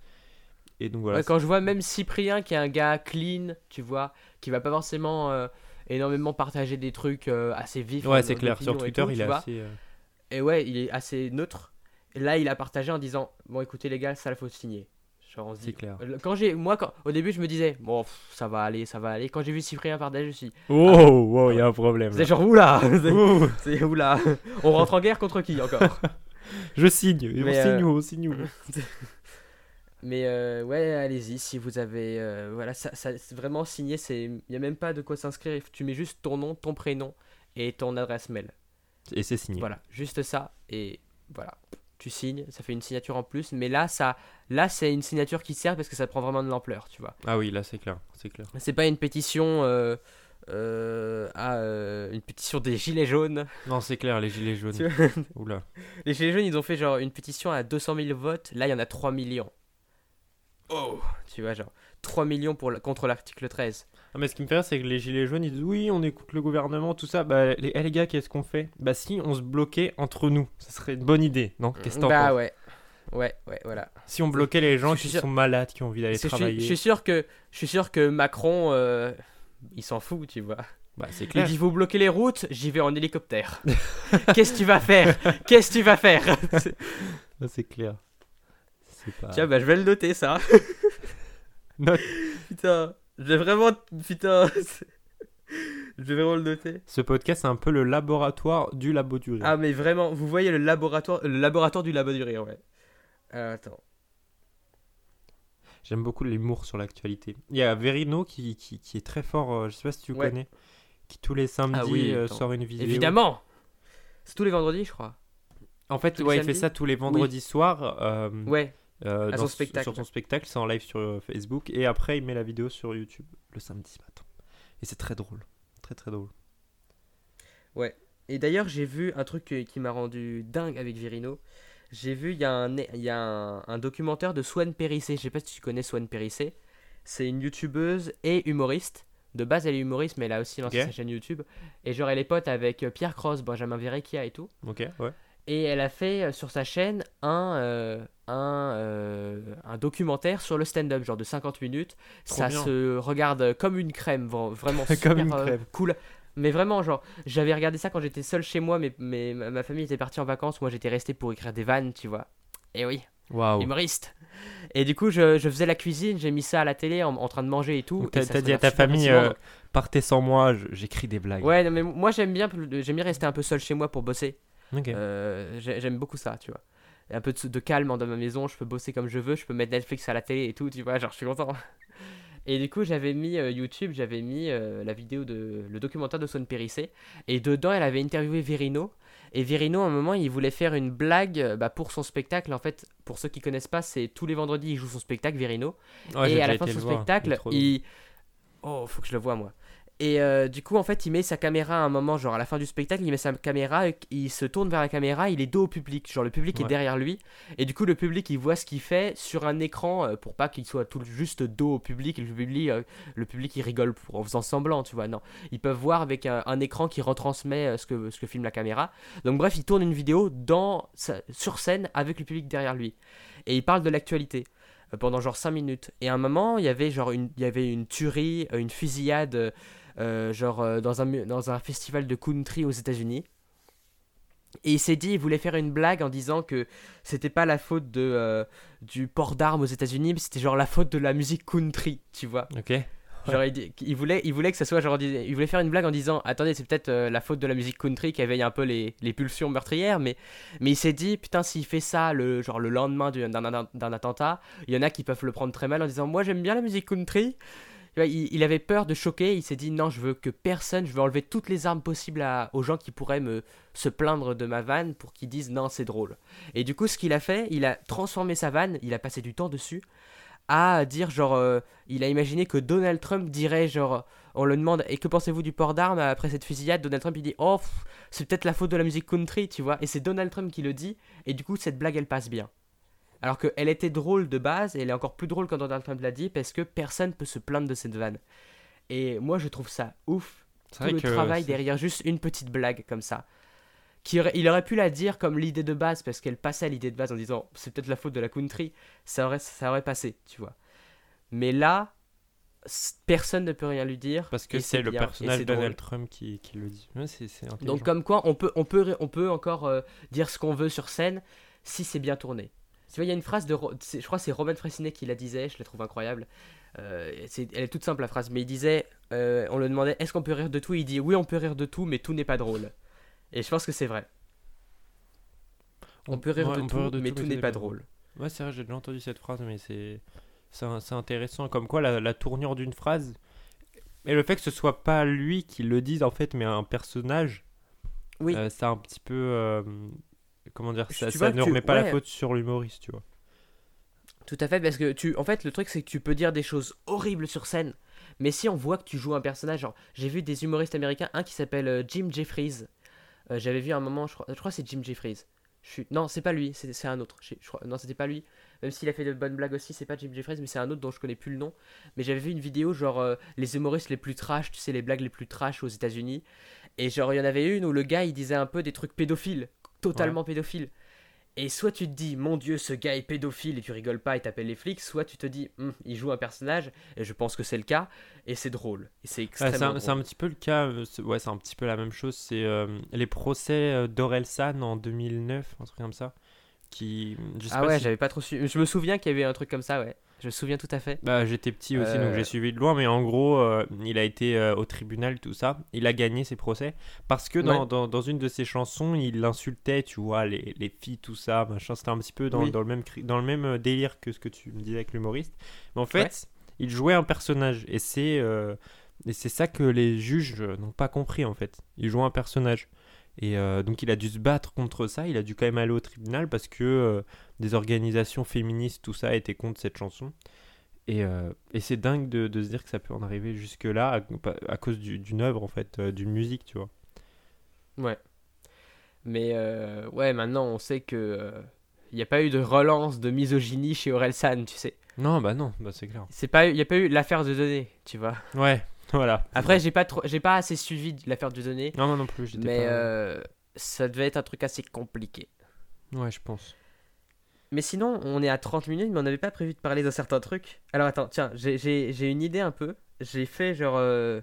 Et donc voilà. Ouais, quand je vois même Cyprien qui est un gars clean, tu vois, qui va pas forcément euh, énormément partager des trucs euh, assez vifs. ouais, en- c'est clair. Sur Twitter, tout, il est assez. euh, Et ouais, il est assez neutre. Et là, il a partagé en disant Bon, écoutez, les gars, ça, il faut signer. Genre, on se C'est dit. clair. Le- Quand j'ai, moi, quand, au début, je me disais Bon, pff, ça va aller, ça va aller. Quand j'ai vu Cyprien partager, je me suis dit Oh, wow, il y a un problème. C'est genre, oula C'est- oula On rentre en guerre contre qui encore? Je signe, on signe euh, où, on signe où? Mais euh, ouais, allez-y, si vous avez. euh, voilà, ça, vraiment signé, il n'y a même pas de quoi s'inscrire. Tu mets juste ton nom, ton prénom et ton adresse mail. Et c'est signé. Voilà, juste ça. Et voilà, tu signes, ça fait une signature en plus. Mais là, ça, là c'est une signature qui sert parce que ça prend vraiment de l'ampleur, tu vois. Ah oui, là c'est clair, c'est clair. C'est pas une pétition. euh, euh, à, euh, une pétition des gilets jaunes. Non, c'est clair, les gilets jaunes. Oula. Les gilets jaunes, ils ont fait genre une pétition à 200 000 votes. Là, il y en a 3 millions. Oh Tu vois, genre 3 millions pour contre l'article 13. Ah, mais ce qui me fait rire, c'est que les gilets jaunes, ils disent oui, on écoute le gouvernement, tout ça. Bah, les, eh, les gars, qu'est-ce qu'on fait? Bah, si on se bloquait entre nous, ça serait une bonne idée, non? Qu'est-ce que t'en Bah ouais. Ouais, ouais, voilà. Si on bloquait les gens qui sûr- sont malades, qui ont envie d'aller travailler, je suis sûr que je suis sûr que Macron, euh, il s'en fout, tu vois. bah, c'est Il dit vous bloquez les routes, j'y vais en hélicoptère. Qu'est-ce que tu vas faire? Qu'est-ce que tu vas faire? C'est clair. Pas. Tiens, bah je vais le noter ça. Note. Putain, je vais vraiment. Putain. je vais vraiment le noter. Ce podcast, c'est un peu le laboratoire du labo du rire. Ah, mais vraiment, vous voyez le laboratoire, le laboratoire du labo du rire, ouais. Euh, attends. J'aime beaucoup l'humour sur l'actualité. Il y a Verino qui, qui, qui est très fort, euh, je sais pas si tu Ouais. connais, qui tous les samedis Ah oui, euh, sort une vidéo. Évidemment C'est tous les vendredis, je crois. En fait, Tous ouais, il fait ça tous les vendredis soirs. euh, Ouais. Euh, À dans son s- spectacle. Sur son spectacle, c'est en live sur euh, Facebook. Et après, il met la vidéo sur YouTube le samedi matin. Et c'est très drôle. Très très drôle. Et d'ailleurs, j'ai vu un truc qui, m'a rendu dingue avec Virino. J'ai vu, il y a, un, il y a un, un documentaire de Swan Périssé. Je sais pas si tu connais Swan Périssé. C'est une youtubeuse et humoriste. De base, elle est humoriste, mais elle a aussi lancé sa chaîne YouTube. Et genre, elle est pote avec euh, Pierre Cross, Benjamin Verrecchia et tout. Ok, ouais. Et elle a fait sur sa chaîne un, euh, un, euh, un documentaire sur le stand-up, genre de 50 minutes. Trop ça bien. se regarde comme une crème, vra- vraiment Comme super une euh, crème. cool. Mais vraiment, genre, j'avais regardé ça quand j'étais seul chez moi, mais, mais ma famille était partie en vacances, moi j'étais resté pour écrire des vannes, tu vois. Et oui, Waouh. humoriste. Et du coup, je, je faisais la cuisine, j'ai mis ça à la télé en, en train de manger et tout. T'as dit à ta famille, euh, partez sans moi, j'écris des blagues. Ouais, non, mais moi j'aime bien, j'aime bien rester un peu seul chez moi pour bosser. Euh, J'aime beaucoup ça, tu vois. Un peu de, de calme dans ma maison, je peux bosser comme je veux, je peux mettre Netflix à la télé et tout, tu vois, genre je suis content. Et du coup, j'avais mis euh, YouTube, j'avais mis euh, la vidéo de le documentaire de Son Périssé. Et dedans, elle avait interviewé Verino. Et Verino, à un moment, il voulait faire une blague euh, bah, pour son spectacle. En fait, pour ceux qui connaissent pas, c'est tous les vendredis, il joue son spectacle, Verino. Ouais, et à la fin de son voir, spectacle, il. Oh, faut que je le vois, moi. Et euh, du coup, en fait, il met sa caméra à un moment, genre à la fin du spectacle, il met sa caméra, il se tourne vers la caméra, il est dos au public, genre le public est derrière lui, et du coup, le public il voit ce qu'il fait sur un écran euh, pour pas qu'il soit tout juste dos au public, et le public, euh, le public il rigole pour, en faisant semblant, tu vois. Non, ils peuvent voir avec un, un écran qui retransmet ce, que, ce que filme la caméra. Donc, bref, il tourne une vidéo dans, sur scène avec le public derrière lui, et il parle de l'actualité pendant genre 5 minutes. Et à un moment, il y avait genre une, il y avait une tuerie, une fusillade, genre euh, dans, un, dans un festival de country aux États-Unis. Et il s'est dit, il voulait faire une blague en disant que c'était pas la faute de, euh, du port d'armes aux États-Unis, mais c'était genre la faute de la musique country, tu vois. Ok. Genre, il, voulait, il voulait que ça soit genre, il voulait faire une blague en disant, attendez, c'est peut-être euh, la faute de la musique country qui éveille un peu les, les pulsions meurtrières, mais, mais il s'est dit, putain, s'il fait ça le, genre le lendemain du- d'un d'un- d'un attentat, il y en a qui peuvent le prendre très mal en disant, moi j'aime bien la musique country. Il, avait peur de choquer, il s'est dit, non, je veux que personne, je veux enlever toutes les armes possibles aux gens qui pourraient me se plaindre de ma vanne pour qu'ils disent, non, c'est drôle. Et du coup, ce qu'il a fait, il a transformé sa vanne, il a passé du temps dessus, à dire genre euh, il a imaginé que Donald Trump dirait genre on le demande et que pensez-vous du port d'armes après cette fusillade? Donald Trump il dit oh c'est peut-être la faute de la musique country tu vois. Et c'est Donald Trump qui le dit et du coup cette blague elle passe bien alors qu'elle était drôle de base et elle est encore plus drôle quand Donald Trump l'a dit parce que personne peut se plaindre de cette vanne et moi je trouve ça ouf tout vrai le que travail derrière juste une petite blague comme ça. Qui aurait- il aurait pu la dire comme l'idée de base parce qu'elle passait à l'idée de base en disant c'est peut-être la faute de la country, ça aurait, ça aurait passé, tu vois. Mais là, personne ne peut rien lui dire. Parce que c'est le bien, personnage de Donald. Trump qui, qui le dit. Ouais, Donc comme quoi on peut, on peut, on peut encore euh, dire ce qu'on veut sur scène si c'est bien tourné. Tu vois, il y a une phrase de, je crois que c'est Roman Fressinet qui la disait, je la trouve incroyable. Euh, elle est toute simple la phrase, mais il disait, euh, on le demandait, est-ce qu'on peut rire de tout? Il dit, oui, on peut rire de tout, mais tout n'est pas drôle. Et je pense que c'est vrai. On peut rire ouais, de tout, peut rire de mais tout, n'est pas drôle. Ouais, c'est vrai, j'ai déjà entendu cette phrase, mais c'est c'est intéressant. Comme quoi, la, la tournure d'une phrase et le fait que ce soit pas lui qui le dise en fait, mais un personnage, Oui. euh, ça un petit peu. Comment dire Ça, ne tu- remet pas la faute sur l'humoriste, tu vois. Tout à fait, parce que tu, en fait, le truc c'est que tu peux dire des choses horribles sur scène, mais si on voit que tu joues un personnage, genre, j'ai vu des humoristes américains, un qui s'appelle euh, Jim Jeffries. Euh, J'avais vu un moment, je crois, je crois que c'est Jim Jeffries. Je suis... Non, c'est pas lui, c'est c'est un autre. Je, je crois... Non, c'était pas lui. Même s'il a fait de bonnes blagues aussi, c'est pas Jim Jeffries, mais c'est un autre dont je connais plus le nom. Mais j'avais vu une vidéo, genre, euh, les humoristes les plus trash, tu sais, les blagues les plus trash aux États-Unis. Et genre, il y en avait une où le gars, il disait un peu des trucs pédophiles, totalement pédophiles. Et soit tu te dis, mon dieu, ce gars est pédophile et tu rigoles pas et t'appelles les flics, soit tu te dis, Hum, il joue un personnage, et je pense que c'est le cas, et c'est drôle. Et c'est extrêmement c'est un, petit peu le cas, euh, c'est- ouais, c'est un petit peu la même chose. C'est euh, les procès euh, d'Orelsan en 2009, un truc comme ça. Qui, je sais Ah pas ouais, si- j'avais pas trop su. Je me souviens qu'il y avait un truc comme ça, ouais. Je me souviens tout à fait. Bah, j'étais petit aussi, donc Euh, j'ai suivi de loin, mais en gros, euh, il a été euh, au tribunal, tout ça. Il a gagné ses procès parce que dans, Ouais. dans, dans une de ses chansons, il insultait, tu vois, les, les filles, tout ça, machin. C'était un petit peu dans, Oui. dans le même, dans le même euh, délire que ce que tu me disais avec l'humoriste. Mais en fait, il jouait un personnage et c'est euh, et c'est ça que les juges euh, n'ont pas compris en fait. Il jouait un personnage. Et euh, donc il a dû se battre contre ça, il a dû quand même aller au tribunal parce que euh, des organisations féministes, tout ça, étaient contre cette chanson. Et, euh, et c'est dingue de, de se dire que ça peut en arriver jusque-là à, à cause du- d'une œuvre, en fait, d'une musique, tu vois. Ouais. Mais ouais, maintenant on sait que. Il n'y a pas eu de relance de misogynie chez Orelsan, tu sais. Non, bah non, bah c'est clair. Il n'y a pas eu l'affaire de données, tu vois. Ouais, voilà. Après, j'ai pas trop, j'ai pas assez suivi l'affaire de données, Non, moi non plus, j'étais mais pas... euh, ça devait être un truc assez compliqué. Ouais, je pense. Mais sinon, on est à 30 minutes, mais on n'avait pas prévu de parler d'un certain truc. Alors attends, tiens, j'ai- j'ai j'ai une idée un peu. J'ai fait genre. euh,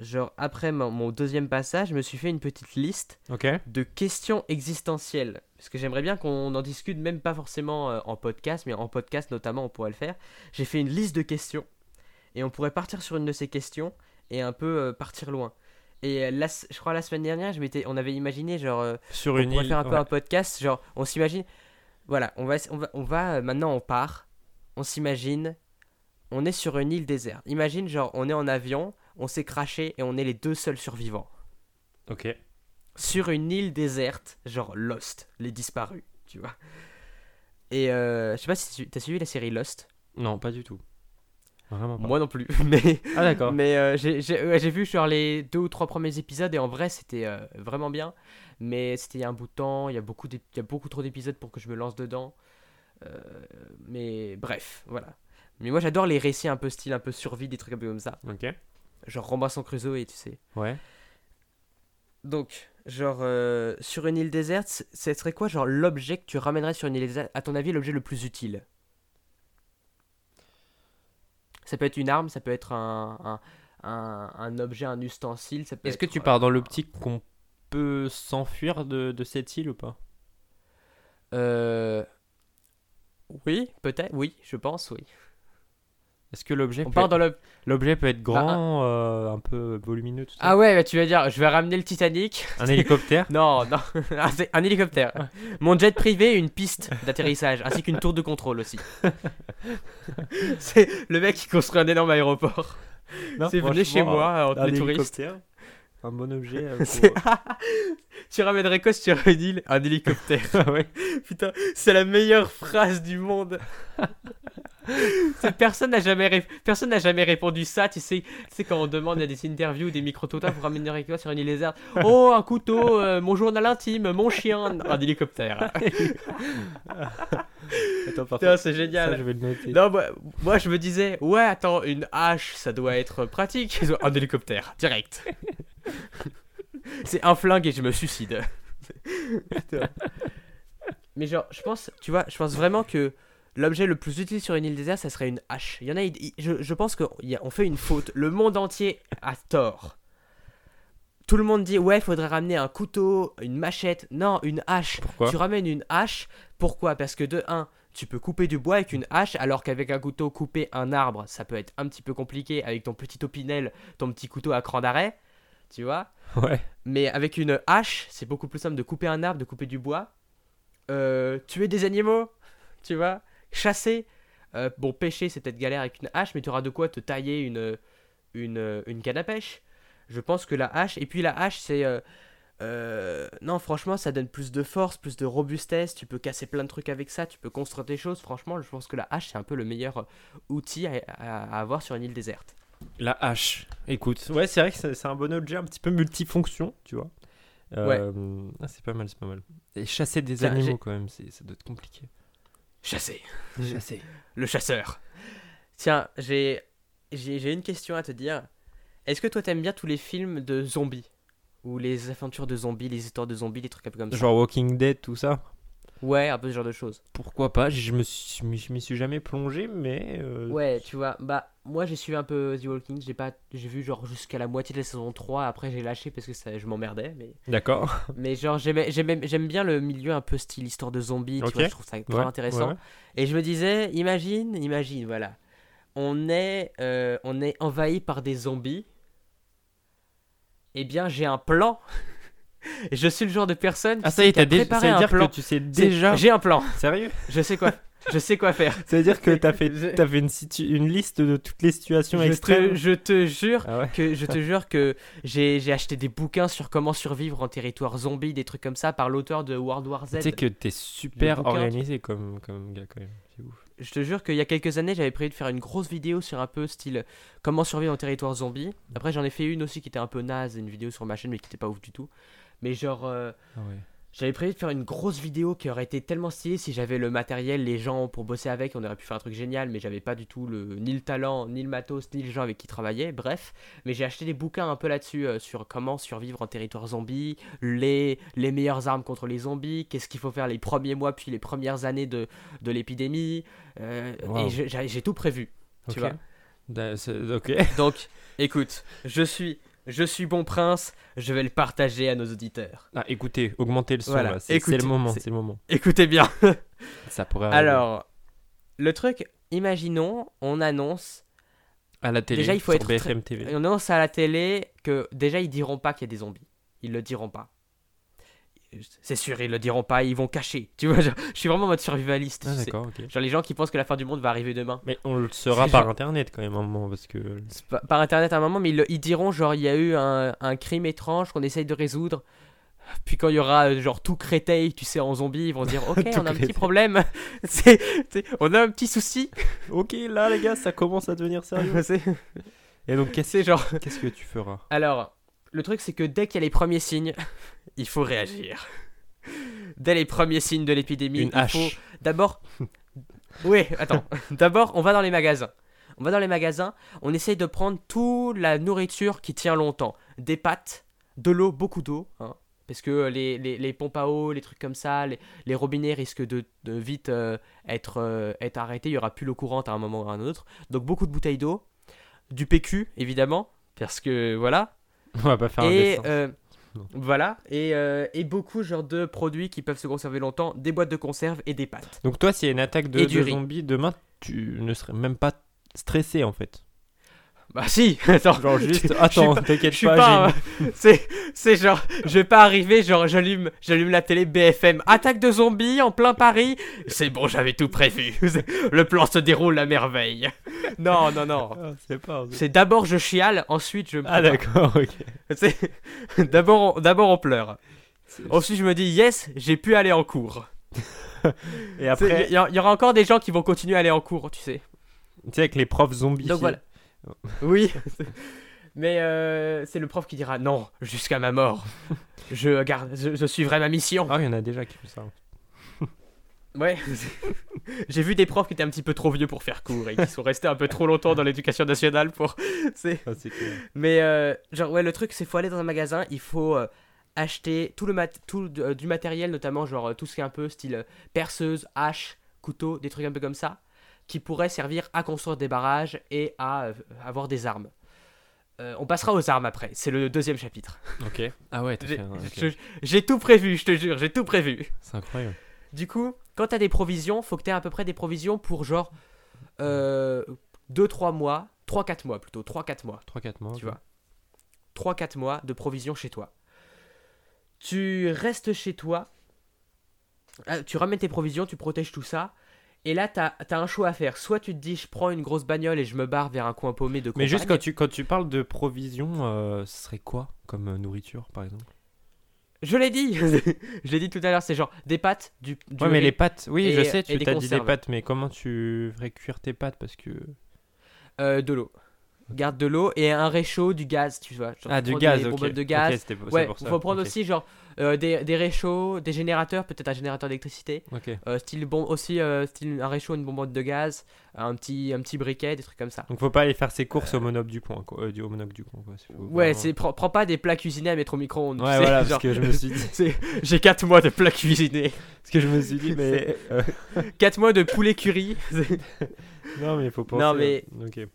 genre après mon, mon deuxième passage, je me suis fait une petite liste Ok. de questions existentielles. Parce que j'aimerais bien qu'on en discute, même pas forcément euh, en podcast, mais en podcast notamment, on pourrait le faire. J'ai fait une liste de questions. Et on pourrait partir sur une de ces questions et un peu euh, partir loin. Et euh, la s- je crois la semaine dernière, je m'étais, on avait imaginé, genre, euh, Sur on une pourrait île. faire un peu ouais. un podcast, genre, on s'imagine. Voilà, on va, on va, on va maintenant, on part. On s'imagine, on est sur une île déserte. Imagine, genre, on est en avion, on s'est craché et on est les deux seuls survivants Ok. sur une île déserte, genre Lost, les disparus, tu vois. Et euh, je sais pas si tu- t'as suivi la série Lost? Non, pas du tout. Vraiment pas. Moi non plus, mais Ah d'accord. mais euh, j'ai j'ai- ouais, j'ai vu genre les deux ou trois premiers épisodes et en vrai c'était euh, vraiment bien. Mais c'était il y a un bout de temps, il y a beaucoup d'ép- il y a beaucoup trop d'épisodes pour que je me lance dedans. Euh, mais bref, voilà. Mais moi j'adore les récits un peu style un peu survie, des trucs un peu comme ça, Ok. genre Robinson Crusoe et tu sais. Ouais. Donc, genre, sur une île déserte, ce serait quoi, genre, l'objet que tu ramènerais sur une île déserte À ton avis, l'objet le plus utile? Ça peut être une arme, ça peut être un, un, un, un objet, un ustensile. ça peut Est-ce que tu euh, pars dans l'optique qu'on peut s'enfuir de, de cette île ou pas? Euh, Oui, peut-être, oui, je pense, oui. Est-ce que l'objet On peut, part dans le. l'objet peut être Bah, grand, euh, un peu volumineux, tout ça Ah ouais, bah, tu vas dire, je vais ramener le Titanic. Un hélicoptère Non, non, Ah, un hélicoptère. Mon jet privé, une piste d'atterrissage, ainsi qu'une tour de contrôle aussi. c'est le mec qui construit un énorme aéroport. Non, C'est venu chez moi, entre les touristes. hélicoptère, Un bon objet. euh, pour- tu ramènerais quoi sur une île? Un hélicoptère. Ah ouais. Putain, c'est la meilleure phrase du monde. Personne n'a jamais, ré- personne n'a jamais répondu ça. Tu sais, tu sais quand on demande à des interviews, des micro-totas, vous ramènerez quoi sur une île déserte Oh, un couteau, euh, mon journal intime, mon chien, un hélicoptère. Attends, c'est ça, génial. je vais le noter. Non, moi, moi, je me disais, ouais, attends, une hache, ça doit être pratique. Un hélicoptère, direct. c'est un flingue et je me suicide. Mais genre, je pense, tu vois, je pense vraiment que l'objet le plus utile sur une île déserte, ça serait une hache. Il y en a, je, je pense qu'on fait une faute. Le monde entier a tort. Tout le monde dit, ouais, faudrait ramener un couteau, une machette. Non, une hache. Pourquoi Tu ramènes une hache, pourquoi? Parce que de 1, tu peux couper du bois avec une hache, alors qu'avec un couteau, couper un arbre, ça peut être un petit peu compliqué avec ton petit opinel, ton petit couteau à cran d'arrêt, tu vois? Ouais. Mais avec une hache, c'est beaucoup plus simple de couper un arbre, de couper du bois, Euh, tuer des animaux, tu vois? Chasser. Euh, bon, pêcher, c'est peut-être galère avec une hache, mais tu auras de quoi te tailler une, une, une canne à pêche. Je pense que la hache, et puis la hache, c'est. euh, euh, non, franchement, ça donne plus de force, plus de robustesse. Tu peux casser plein de trucs avec ça, tu peux construire des choses. Franchement, je pense que la hache, c'est un peu le meilleur outil à, à- à avoir sur une île déserte. La hache. Écoute, ouais, c'est vrai que c'est c'est un bon objet un petit peu multifonction, tu vois. Euh, ah, c'est pas mal, c'est pas mal. Et chasser des animaux quand même, c'est- ça doit être compliqué. Chasser. Chasser. Le chasseur. Tiens, j'ai j'ai j'ai une question à te dire. Est-ce que toi t'aimes bien tous les films de zombies? Ou les aventures de zombies, les histoires de zombies, les trucs un peu comme ça? Genre Walking Dead, tout ça? Ouais, un peu ce genre de choses. Pourquoi pas Je me suis, je m'y suis jamais plongé, mais. euh, Ouais, tu vois, bah moi j'ai suivi un peu The Walking, j'ai pas j'ai vu genre jusqu'à la moitié de la saison 3, après j'ai lâché parce que ça, je m'emmerdais mais D'accord. mais genre j'aimais j'aimais- j'aime bien le milieu un peu style histoire de zombies, tu vois, je trouve ça Ouais, intéressant. ouais, ouais. Et je me disais, imagine, imagine, voilà. On est, euh, on est envahi par des zombies. Eh bien, j'ai un plan. Je suis le genre de personne qui Ah, ça y est, t'as préparé un plan. que tu sais déjà. J'ai un plan. Sérieux Je sais quoi. je sais quoi faire. Ça veut dire que t'as fait, fait une, situ- une liste de toutes les situations Je te, extrêmes. je te jure Ah ouais. que je te jure que j'ai acheté des bouquins sur comment survivre en territoire zombie, des trucs comme ça, par l'auteur de World War Z. Tu sais que t'es super organisé comme, comme gars quand même. C'est ouf. Je te jure qu'il y a quelques années, j'avais prévu de faire une grosse vidéo sur un peu style comment survivre en territoire zombie. Après, j'en ai fait une aussi qui était un peu naze, une vidéo sur ma chaîne, mais qui était pas ouf du tout. Mais genre, euh, Ah ouais. j'avais prévu de faire une grosse vidéo qui aurait été tellement stylée si j'avais le matériel, les gens pour bosser avec, on aurait pu faire un truc génial, mais j'avais pas du tout le, ni le talent, ni le matos, ni les gens avec qui travailler, bref. Mais j'ai acheté des bouquins un peu là-dessus, euh, sur comment survivre en territoire zombie, les, les meilleures armes contre les zombies, qu'est-ce qu'il faut faire les premiers mois, puis les premières années de, de l'épidémie. euh, Wow. Et j'ai tout prévu, tu vois. Ok. Donc, écoute, je suis Je suis bon prince, je vais le partager à nos auditeurs. Ah, écoutez, augmentez le son Voilà, là. C'est le moment, c'est- c'est le moment. Écoutez bien. Ça pourrait arriver. Alors, le truc, imaginons, on annonce, à la télé, déjà, il faut sur être BFM TV. on annonce à la télé que déjà ils diront pas qu'il y a des zombies. Ils le diront pas. C'est sûr, ils le diront pas, ils vont cacher. Tu vois, genre, je suis vraiment en mode survivaliste. Ah, d'accord. Genre les gens qui pensent que la fin du monde va arriver demain. Mais on le saura par genre- internet quand même un moment parce que. Pas- par internet à un moment, mais ils, diront genre il y a eu un, un crime étrange qu'on essaye de résoudre. Puis quand il y aura euh, genre tout Créteil, tu sais, en zombie, ils vont dire ok, on a un petit problème. C'est- on a un petit souci. Ok, là les gars, ça commence à devenir sérieux. Et donc, qu'est-ce genre. qu'est-ce que tu feras? Alors, le truc c'est que dès qu'il y a les premiers signes, il faut réagir. Dès les premiers signes de l'épidémie, il hache. faut d'abord. Oui, attends. D'abord, on va dans les magasins. On va dans les magasins, on essaye de prendre toute la nourriture qui tient longtemps. Des pâtes, de l'eau, beaucoup d'eau. hein, parce que les, les, les pompes à eau, les trucs comme ça, les, les robinets risquent de, de vite euh, être, euh, être arrêtés. Il y aura plus l'eau courante à un moment ou à un autre. Donc beaucoup de bouteilles d'eau. Du PQ, évidemment. Parce que voilà, On va pas faire un dessin. euh, voilà. Et, euh, et beaucoup genre de produits qui peuvent se conserver longtemps. Des boîtes de conserve et des pâtes. Donc, toi, s'il y a une attaque de, de zombies demain, tu ne serais même pas stressé en fait. Bah si attends Genre juste, attends, t'inquiète pas, pas c'est c'est genre je vais pas arriver genre j'allume j'allume la télé BFM attaque de zombies en plein Paris c'est bon j'avais tout prévu le plan se déroule à merveille non non non Ah, c'est pas. c'est d'abord je chiale ensuite je me Ah, d'accord, ok. C'est- d'abord on- d'abord on pleure ensuite je me dis yes j'ai pu aller en cours Et Après, après, il y, y aura encore des gens qui vont continuer à aller en cours, tu sais. tu sais, avec les profs zombies. Donc voilà. Oui. Mais euh, c'est le prof qui dira non jusqu'à ma mort. Je garde, je, je suivrai ma mission. Ah, il y en a déjà qui font ça. Ouais. J'ai vu des profs qui étaient un petit peu trop vieux pour faire cours et qui sont restés un peu trop longtemps dans l'éducation nationale pour. c'est- Ah. Mais euh, genre ouais, le truc c'est faut aller dans un magasin, il faut euh, acheter tout le mat tout euh, du matériel notamment genre tout ce qui est un peu style perceuse, hache, couteau, des trucs un peu comme ça qui pourraient servir à construire des barrages et à euh, avoir des armes. Euh, on passera aux armes après, c'est le deuxième chapitre. Ok. Ah ouais, t'as J'ai tout prévu, je te jure, j'ai tout prévu. C'est incroyable. Du coup, quand t'as des provisions, faut que t'aies à peu près des provisions pour genre 2-3 mois, 3-4 mois plutôt, 3-4 mois. 3-4 mois. tu vois. 3-4 mois de provisions chez toi. Tu restes chez toi, ah, tu ramènes tes provisions, tu protèges tout ça, et là t'as as un choix à faire. Soit tu te dis je prends une grosse bagnole et je me barre vers un coin paumé de Mais juste quand tu, quand tu parles de provisions, euh, ce serait quoi comme euh, nourriture par exemple? Je l'ai dit Je l'ai dit tout à l'heure, c'est genre des pâtes, du, du Ouais, mais les pâtes, oui, et- je sais, tu t'as dit des pâtes, mais comment tu ferais cuire tes pâtes? Parce que. Euh, de l'eau. Garde de l'eau et un réchaud, du gaz, tu vois. Genre, Ah, tu du gaz, ok. de gaz. c'est ouais, pour ça. faut prendre aussi genre euh, des, des réchauds, des générateurs, peut-être un générateur d'électricité. Ok. Euh, style bon aussi euh, style un réchaud une bonbonne de gaz un petit un petit briquet des trucs comme ça Donc faut pas aller faire ses courses au monop du coin, quoi. euh, du, au du coin, quoi. Faut ouais c'est prends, prends pas des plats cuisinés à mettre au micro-ondes tu Ouais, sais, voilà, genre, parce que je me suis dit. j'ai 4 mois de plats cuisinés Parce que je me suis dit, mais. euh, 4 mois de poulet curry non, mais faut penser. Non, mais- à- Ok.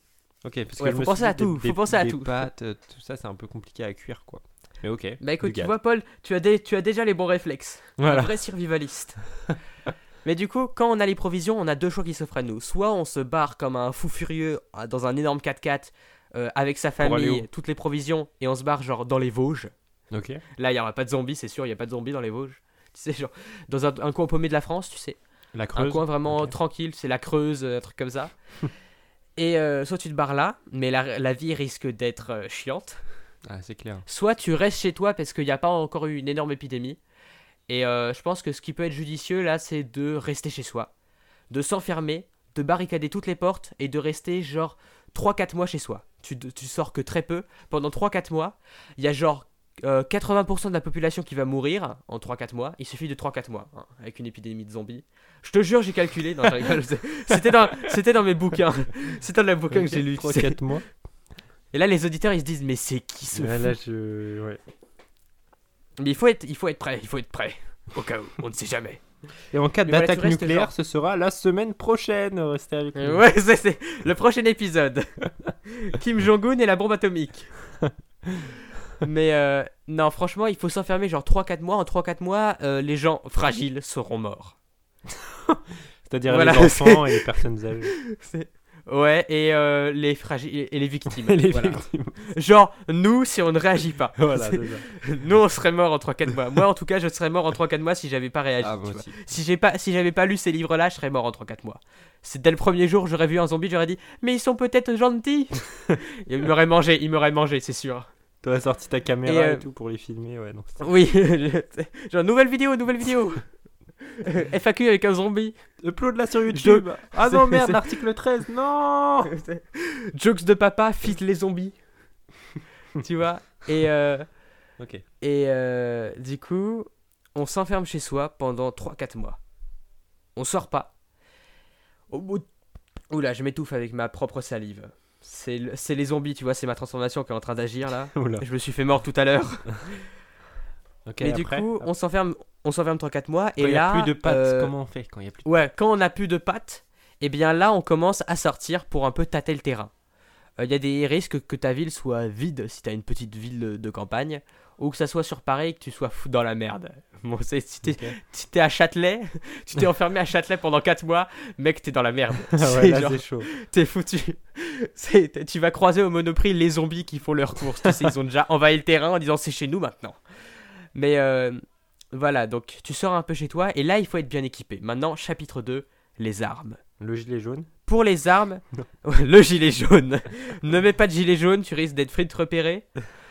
Ok, parce Ouais, que faut penser à tout, des- faut penser à des tout. pâtes, euh, tout ça, c'est un peu compliqué à cuire, quoi. Mais ok. bah écoute tu vois Paul tu as, des, tu as déjà les bons réflexes un Voilà. vrai survivaliste mais du coup quand on a les provisions on a deux choix qui s'offrent à nous soit on se barre comme un fou furieux euh, dans un énorme 4x4 euh, avec sa famille toutes les provisions et on se barre genre dans les Vosges Ok. Là, il n'y aura pas de zombies, c'est sûr, il n'y a pas de zombies dans les Vosges. Tu sais, genre, dans un, un coin paumé de la France, tu sais. La Un creuse. coin vraiment tranquille, c'est la Creuse, un truc comme ça. Et euh, soit tu te barres là, mais la, la vie risque d'être euh, chiante. Ah, c'est clair. Soit tu restes chez toi parce qu'il n'y a pas encore eu une énorme épidémie. Et euh, je pense que ce qui peut être judicieux là, c'est de rester chez soi. De s'enfermer, de barricader toutes les portes et de rester genre 3-4 mois chez soi. Tu, tu sors que très peu. Pendant 3-4 mois, il y a genre euh, 80% de la population qui va mourir en 3-4 mois. Il suffit de 3-4 mois hein, avec une épidémie de zombies. Je te jure, j'ai calculé. Non, C'était dans, c'était dans mes bouquins. C'était dans les bouquins que j'ai lu. tu sais. 3-4 mois. Et là, les auditeurs, ils se disent, mais c'est qui ce là, je. Ouais. Mais il faut être, il faut être prêt, il faut être prêt. Au cas où, on ne sait jamais. Et en cas voilà, d'attaque nucléaire, genre- ce sera la semaine prochaine. Restez avec nous. Euh, Ouais, c'est le prochain épisode. Kim Jong-un et la bombe atomique. Mais euh, non, franchement, il faut s'enfermer genre 3-4 mois. En 3-4 mois, euh, les gens fragiles seront morts. C'est-à-dire Voilà, les enfants et les personnes âgées. Ouais, et euh, les fragiles et les victimes. les voilà. victimes. Genre, nous, si on ne réagit pas. Voilà, nous, on serait mort en 3-4 mois. Moi, en tout cas, je serais mort en 3-4 mois si j'avais pas réagi. Ah. Si j'ai pas, si j'avais pas lu ces livres-là, je serais mort en 3-4 mois. C'est dès le premier jour, j'aurais vu un zombie, j'aurais dit, mais ils sont peut-être gentils. il m'aurait mangé, il m'aurait mangé, c'est sûr. T'aurais sorti ta caméra Et, et, euh, tout pour les filmer, ouais. Non, Oui, genre nouvelle vidéo, nouvelle vidéo. FAQ avec un zombie. Upload là sur YouTube. Ah non, merde, l'article 13, non Jokes de papa, fit les zombies. tu vois Et, euh, et euh, du coup, on s'enferme chez soi pendant 3-4 mois. On sort pas. Au bout de... Oula, je m'étouffe avec ma propre salive. C'est le- c'est les zombies, tu vois, c'est ma transformation qui est en train d'agir là. Oula. Je me suis fait mort tout à l'heure. Ok, Mais du après, coup, on s'enferme on s'enferme 3-4 mois. quand et il y là, a plus de pattes, euh, comment on fait quand il y a plus de... Ouais, quand on n'a plus de pattes, eh bien là, on commence à sortir pour un peu tâter le terrain. Euh, Il y a des risques que ta ville soit vide si t'as une petite ville de, de campagne, ou que ça soit sur Paris et que tu sois fou dans la merde. Bon, si t'es Ok. si t'es à Châtelet, tu t'es enfermé à Châtelet pendant 4 mois, mec, t'es dans la merde. Ouais, C'est là genre- c'est chaud. T'es foutu. Tu vas croiser au Monoprix les zombies qui font leurs courses. Tu sais, ils ont déjà envahi le terrain en disant c'est chez nous maintenant. Mais euh, voilà, donc tu sors un peu chez toi et là il faut être bien équipé. Maintenant, chapitre 2, les armes. Le gilet jaune Pour les armes, le gilet jaune. ne mets pas de gilet jaune, tu risques d'être vite repéré.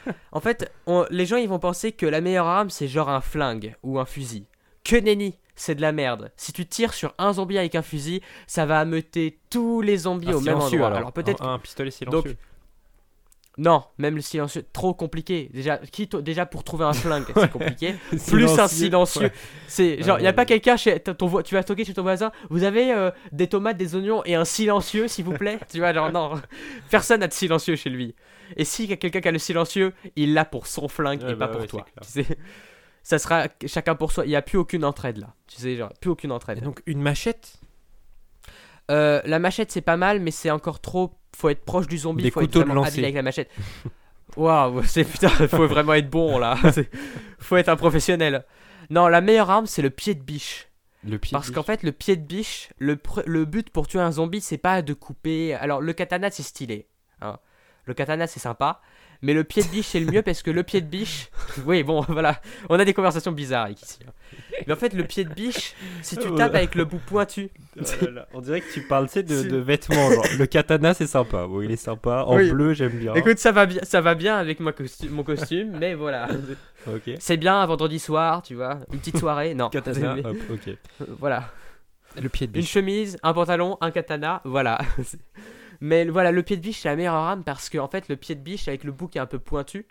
En fait, on- les gens ils vont penser que la meilleure arme c'est genre un flingue ou un fusil. Que nenni, c'est de la merde. Si tu tires sur un zombie avec un fusil, ça va ameuter tous les zombies Un au même endroit. Alors, peut-être un, un pistolet silencieux. Donc, non, même le silencieux, trop compliqué. Déjà, qui déjà pour trouver un flingue, c'est compliqué. Plus un silencieux. ouais. C'est genre, il y a pas quelqu'un chez ton, tu vas toquer chez ton voisin. Vous avez euh, des tomates, des oignons et un silencieux, s'il vous plaît? tu vois, genre non, personne n'a de silencieux chez lui. Et si y a quelqu'un qui a le silencieux, il l'a pour son flingue Ouais, et pas pour ouais, toi. c'est Tu sais, ça sera chacun pour soi. Il y a plus aucune entraide là. Tu sais, genre plus aucune Et entraide. donc une machette? Euh, la machette c'est pas mal, mais c'est encore trop. Faut être proche du zombie. Des faut être couteaux vraiment habile avec la machette. Waouh, c'est putain, faut vraiment être bon là. Faut être un professionnel. Non, la meilleure arme c'est le pied de biche. Le pied Parce qu'en fait, le pied de biche, le, le but pour tuer un zombie, c'est pas de couper. Alors, le katana, c'est stylé. hein. Le katana, c'est sympa. Mais le pied de biche, c'est le mieux parce que le pied de biche. Oui, bon, voilà. On a des conversations bizarres avec ici. hein. Mais en fait, le pied de biche, si tu tapes avec le bout pointu. Oh On dirait que tu parles tu sais, de, vêtements. Genre. Le katana, c'est sympa. Bon, il est sympa. En Oui. bleu, j'aime bien. Écoute, ça va bien, ça va bien avec ma costu- mon costume, mais voilà. ok. C'est bien un vendredi soir, tu vois. Une petite soirée. Non. Katana, Mais- hop, ok. Voilà. Le pied de Une chemise, un pantalon, un katana, voilà. Mais voilà, le pied de biche, c'est la meilleure arme parce que, en fait, le pied de biche, avec le bout qui est un peu pointu,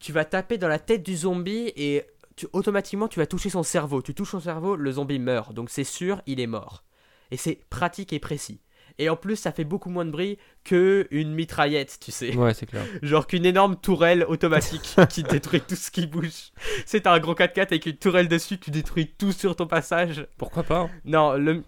tu vas taper dans la tête du zombie et tu- automatiquement, tu vas toucher son cerveau. Tu touches son cerveau, le zombie meurt. Donc, c'est sûr, il est mort. Et c'est pratique et précis. Et en plus, ça fait beaucoup moins de bruit que une mitraillette, tu sais. Ouais, c'est clair. Genre qu'une énorme tourelle automatique qui détruit tout ce qui bouge. C'est un gros 4x4 avec une tourelle dessus, tu détruis tout sur ton passage. Pourquoi pas hein Non, le,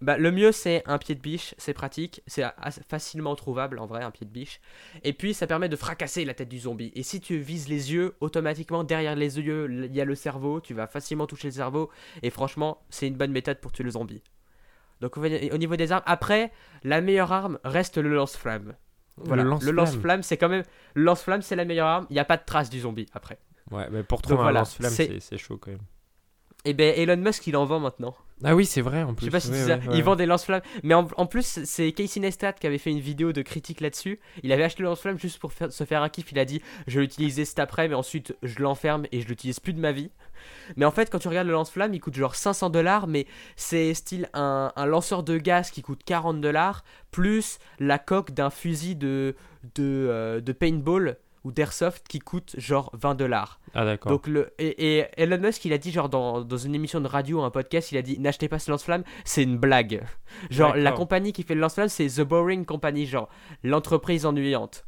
bah, le mieux c'est un pied de biche, c'est pratique, c'est facilement trouvable en vrai un pied de biche. Et puis ça permet de fracasser la tête du zombie. Et si tu vises les yeux, automatiquement derrière les yeux il y a le cerveau, tu vas facilement toucher le cerveau. Et franchement, c'est une bonne méthode pour tuer le zombie. Donc au au niveau des armes, après, la meilleure arme reste le lance-flamme. Voilà, Le lance-flamme. c'est quand même... Le lance-flamme c'est la meilleure arme, il n'y a pas de trace du zombie après. Ouais, mais pour trouver voilà, un lance-flamme, c'est chaud quand même. Et ben Elon Musk il en vend maintenant. Ah oui, c'est vrai en plus. Je sais pas si Ouais, c'est ça. ouais, Il vend des lance-flammes. Mais en, en plus, c'est Casey Neistat qui avait fait une vidéo de critique là-dessus. Il avait acheté le lance-flamme juste pour faire- se faire un kiff. Il a dit Je vais l'utiliser cet après, mais ensuite je l'enferme et je l'utilise plus de ma vie. Mais en fait, quand tu regardes le lance-flamme, il coûte genre 500 dollars. Mais c'est style un, un lanceur de gaz qui coûte 40 dollars. Plus la coque d'un fusil de, de, euh, de paintball ou d'airsoft qui coûte genre 20 dollars. Ah d'accord. Donc le et, et Elon Musk il a dit genre dans, dans une émission de radio un podcast il a dit n'achetez pas ce lance-flamme c'est une blague. Genre la compagnie qui fait le lance-flamme c'est The Boring Company genre l'entreprise ennuyante.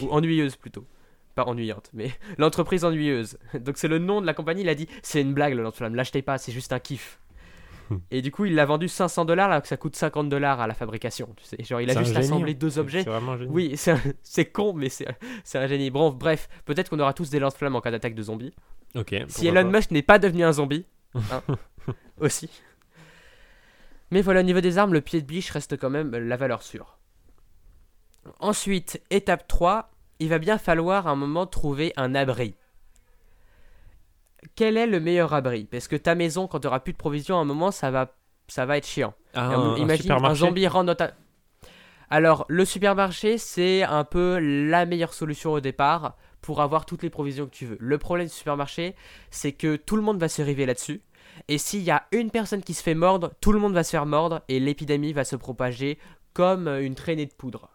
Ou ennuyeuse plutôt. Pas ennuyante mais l'entreprise ennuyeuse. Donc c'est le nom de la compagnie il a dit c'est une blague le lance-flamme l'achetez pas c'est juste un kiff Et du coup, il l'a vendu 500 dollars alors que ça coûte 50 dollars à la fabrication. Tu sais, genre il a juste génie, assemblé deux objets. C'est. Oui, c'est con, mais c'est un génie. Bon, bref, peut-être qu'on aura tous des lance-flammes en cas d'attaque de zombies. Ok. Si Elon pas. Musk n'est pas devenu un zombie, hein, aussi. Mais voilà, au niveau des armes, le pied de biche reste quand même la valeur sûre. Ensuite, étape 3, il va bien falloir à un moment trouver un abri. Quel est le meilleur abri? Parce que ta maison, quand tu auras plus de provisions, à un moment, ça va, ça va être chiant. Ah, un, un imagine un zombie rentre dans ta... Alors, le supermarché, c'est un peu la meilleure solution au départ pour avoir toutes les provisions que tu veux. Le problème du supermarché, c'est que tout le monde va se river là-dessus. Et s'il y a une personne qui se fait mordre, tout le monde va se faire mordre et l'épidémie va se propager comme euh, une traînée de poudre.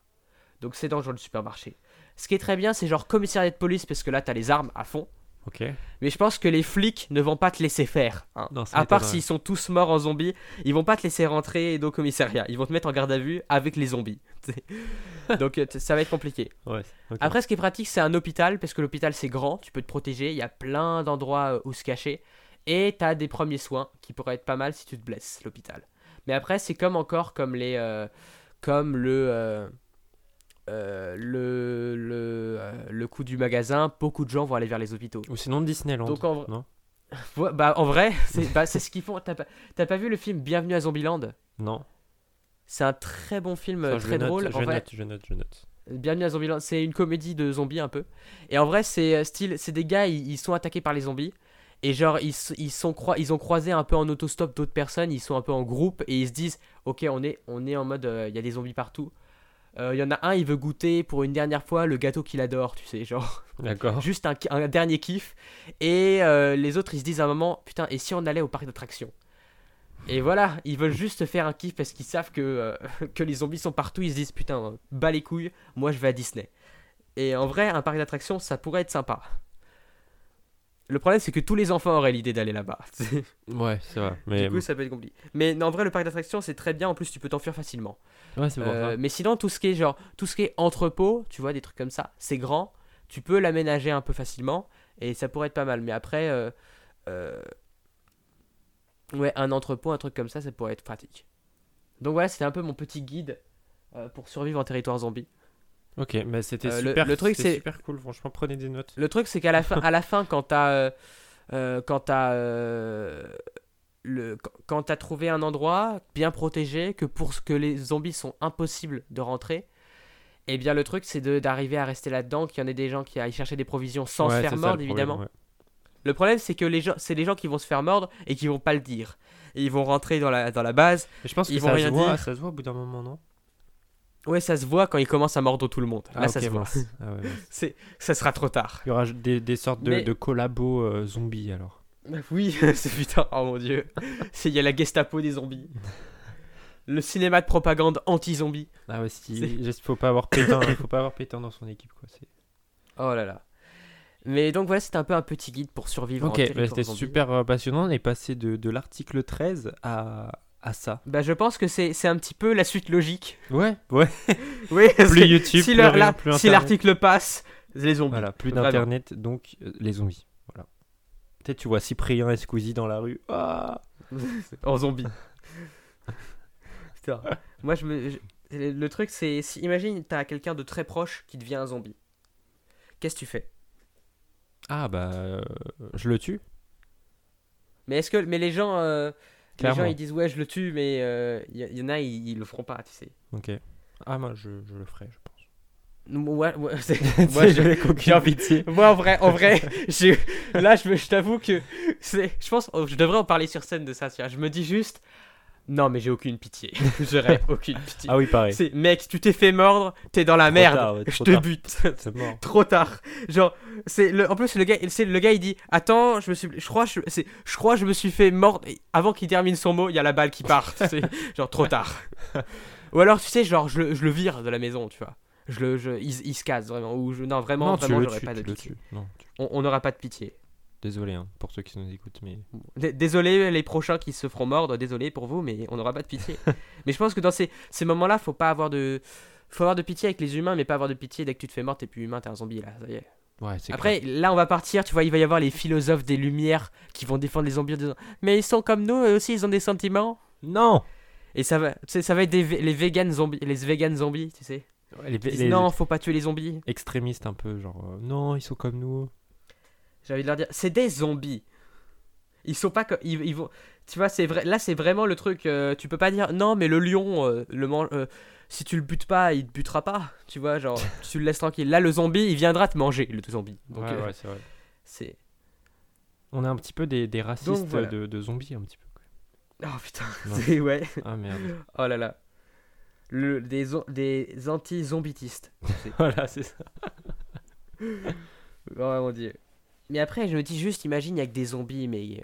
Donc c'est dangereux le supermarché. Ce qui est très bien, c'est genre commissariat de police parce que là, t'as les armes à fond. Mais je pense que les flics ne vont pas te laisser faire. hein. Non, à part s'ils sont tous morts en zombies, ils vont pas te laisser rentrer au commissariat. Ils vont te mettre en garde à vue avec les zombies. Donc euh, ça va être compliqué. Ouais. Après, ce qui est pratique, c'est un hôpital parce que l'hôpital c'est grand, tu peux te protéger. Il y a plein d'endroits euh, où se cacher. Et t'as des premiers soins qui pourraient être pas mal si tu te blesses, l'hôpital. Mais après, c'est comme encore comme les. euh, comme le. euh, euh, le, le, euh, le coup du magasin, beaucoup de gens vont aller vers les hôpitaux. Ou sinon Disneyland. Donc en, vrai- non Ouais, bah, en vrai, c'est bah, ce qu'ils font. T'as pas, pas vu le film Bienvenue à Zombieland? Non. C'est un très bon film, Ça, euh, très note, drôle. Je vrai, note, je note, je note. Bienvenue à Zombieland, c'est une comédie de zombies un peu. Et en vrai, c'est style, c'est des gars, ils, ils sont attaqués par les zombies. Et genre, ils, ils, sont ils ont croisé un peu en autostop d'autres personnes, ils sont un peu en groupe et ils se disent Ok, on est, on est en mode, euh, il y a des zombies partout. Euh, Il y en a un, il veut goûter pour une dernière fois le gâteau qu'il adore, tu sais, genre. D'accord. juste un, un dernier kiff. Et euh, les autres, ils se disent à un moment, putain, et si on allait au parc d'attractions? Et voilà, ils veulent juste faire un kiff parce qu'ils savent que, euh, que les zombies sont partout. Ils se disent, putain, euh, bas les couilles, moi je vais à Disney. Et en vrai, un parc d'attractions, ça pourrait être sympa. Le problème, c'est que tous les enfants auraient l'idée d'aller là-bas. Ouais, c'est vrai. Mais du coup, ça peut être compliqué. Mais non, en vrai, le parc d'attractions, c'est très bien. En plus, tu peux t'enfuir facilement. ouais, c'est pour Euh, mais sinon, tout ce qui est genre, tout ce qui est entrepôt, tu vois, des trucs comme ça, c'est grand, tu peux l'aménager un peu facilement et ça pourrait être pas mal. Mais après, euh, euh, ouais, un entrepôt, un truc comme ça, ça pourrait être pratique. Donc voilà, c'était un peu mon petit guide pour survivre en territoire zombie. Ok, mais c'était euh, le- super. le truc, c'était c'est- super cool. Franchement, prenez des notes. Le truc, c'est qu'à la fin, à la fin, quand t'as, euh, euh, quand t'as, euh, le, quand- t'as trouvé un endroit bien protégé, que pour ce que les zombies sont impossibles de rentrer, et bien le truc, c'est d'arriver à rester là-dedans, qu'il y en ait des gens qui aillent chercher des provisions sans Ouais, se faire ça, mordre, le problème, évidemment. ouais. Le problème, c'est que les gens, c'est les gens qui vont se faire mordre et qui vont pas le dire. Et ils vont rentrer dans la, dans la base. Mais je pense Ils que vont ça rien se voit. dire. Ça se voit au bout d'un moment, non? Ouais, ça se voit quand ils commencent à mordre tout le monde. Là, Ah, ça se voit. Ah ouais. C'est, ça sera trop tard. Il y aura des, des sortes de, Mais- de collabos euh, zombies alors. Oui, c'est putain, oh mon dieu. C'est- Il y a la Gestapo des zombies. Le cinéma de propagande anti-zombie. Ah ouais, juste, faut pas avoir Pétain. faut pas avoir Pétain dans son équipe quoi. Oh là là. Mais donc voilà, c'était un peu un petit guide pour survivre Ok, bah, c'était super euh, passionnant. On est passé de, de l'article 13 à, à ça. Bah je pense que c'est c'est un petit peu la suite logique. Ouais, ouais. Oui, Plus YouTube, si plus, leur- rien, là, plus si Internet. l'article passe, les zombies. Voilà, plus Vraiment. d'internet, donc euh, les zombies. Voilà. Peut-être tu vois Cyprien et Squeezie dans la rue. Ah en zombie. Putain. Moi, je me. je- Le truc, c'est. Si, imagine, t'as quelqu'un de très proche qui devient un zombie. Qu'est-ce que tu fais? Ah bah, euh, je le tue. Mais est-ce que. Mais les gens. euh, les gens, ils disent, ouais, je le tue, mais il y, y en a, ils, ils le feront pas, tu sais. Ok. Ah moi je, je le ferai, je pense. Moi, je- j'ai envie- pitié. Moi, en vrai, en vrai, j'ai- là, je, je t'avoue que c'est, je pense, oh, je devrais en parler sur scène de ça. tu vois. Je me dis juste, non, mais j'ai aucune pitié. J'aurais aucune pitié. Ah oui, pareil. C'est, mec, tu t'es fait mordre, t'es dans la Trop merde. tard, ouais, je te tard. bute. Mort. Trop tard. Genre, c'est le, en plus le gars, c'est le gars, il dit, attends, je me suis, je crois, je, je crois, je me suis fait mordre. Et avant qu'il termine son mot, il y a la balle qui part. genre trop tard. Ou alors, tu sais, genre, je, le- je le vire de la maison, tu vois. Je le, je, il, il se casse vraiment. Ou je, non, vraiment, non, vraiment, j'aurais pas de pitié. Non, tu- on n'aura pas de pitié. Désolé hein, pour ceux qui nous écoutent, mais Désolé les prochains qui se feront mordre, désolé pour vous, mais on n'aura pas de pitié. mais je pense que dans ces, ces moments-là, faut pas avoir de, faut avoir de pitié avec les humains, mais pas avoir de pitié dès que tu te fais mordre, t'es plus humain, t'es un zombie là. Ça y est. Ouais, c'est Après, là, on va partir, tu vois, il va y avoir les philosophes des Lumières qui vont défendre les zombies en disant Mais ils sont comme nous, eux aussi, ils ont des sentiments. Non Et ça va, ça va être des, les vegan zombies, les vegan zombies, tu sais. Ouais, les, Ils disent, les non, faut pas tuer les zombies. extrémistes un peu, genre, euh, non, ils sont comme nous. J'ai envie de leur dire, c'est des zombies. Ils sont pas comme, ils, ils vont, tu vois, c'est vrai. Là, c'est vraiment le truc. euh, tu peux pas dire non, mais le lion, euh, le man- euh, si tu le butes pas, il te butera pas. Tu vois, genre, tu le laisses tranquille. Là, le zombie, il viendra te manger, le zombie. Donc, ouais, ouais, c'est vrai. c'est. On est un petit peu des, des racistes Donc, voilà. de, de zombies, un petit peu. Oh putain, c'est ouais. Ah merde. Oh là là. Le, des, des anti-zombitistes. voilà, c'est ça. Oh mon dieu. Mais après, je me dis juste, imagine, il y a que des zombies, mais euh,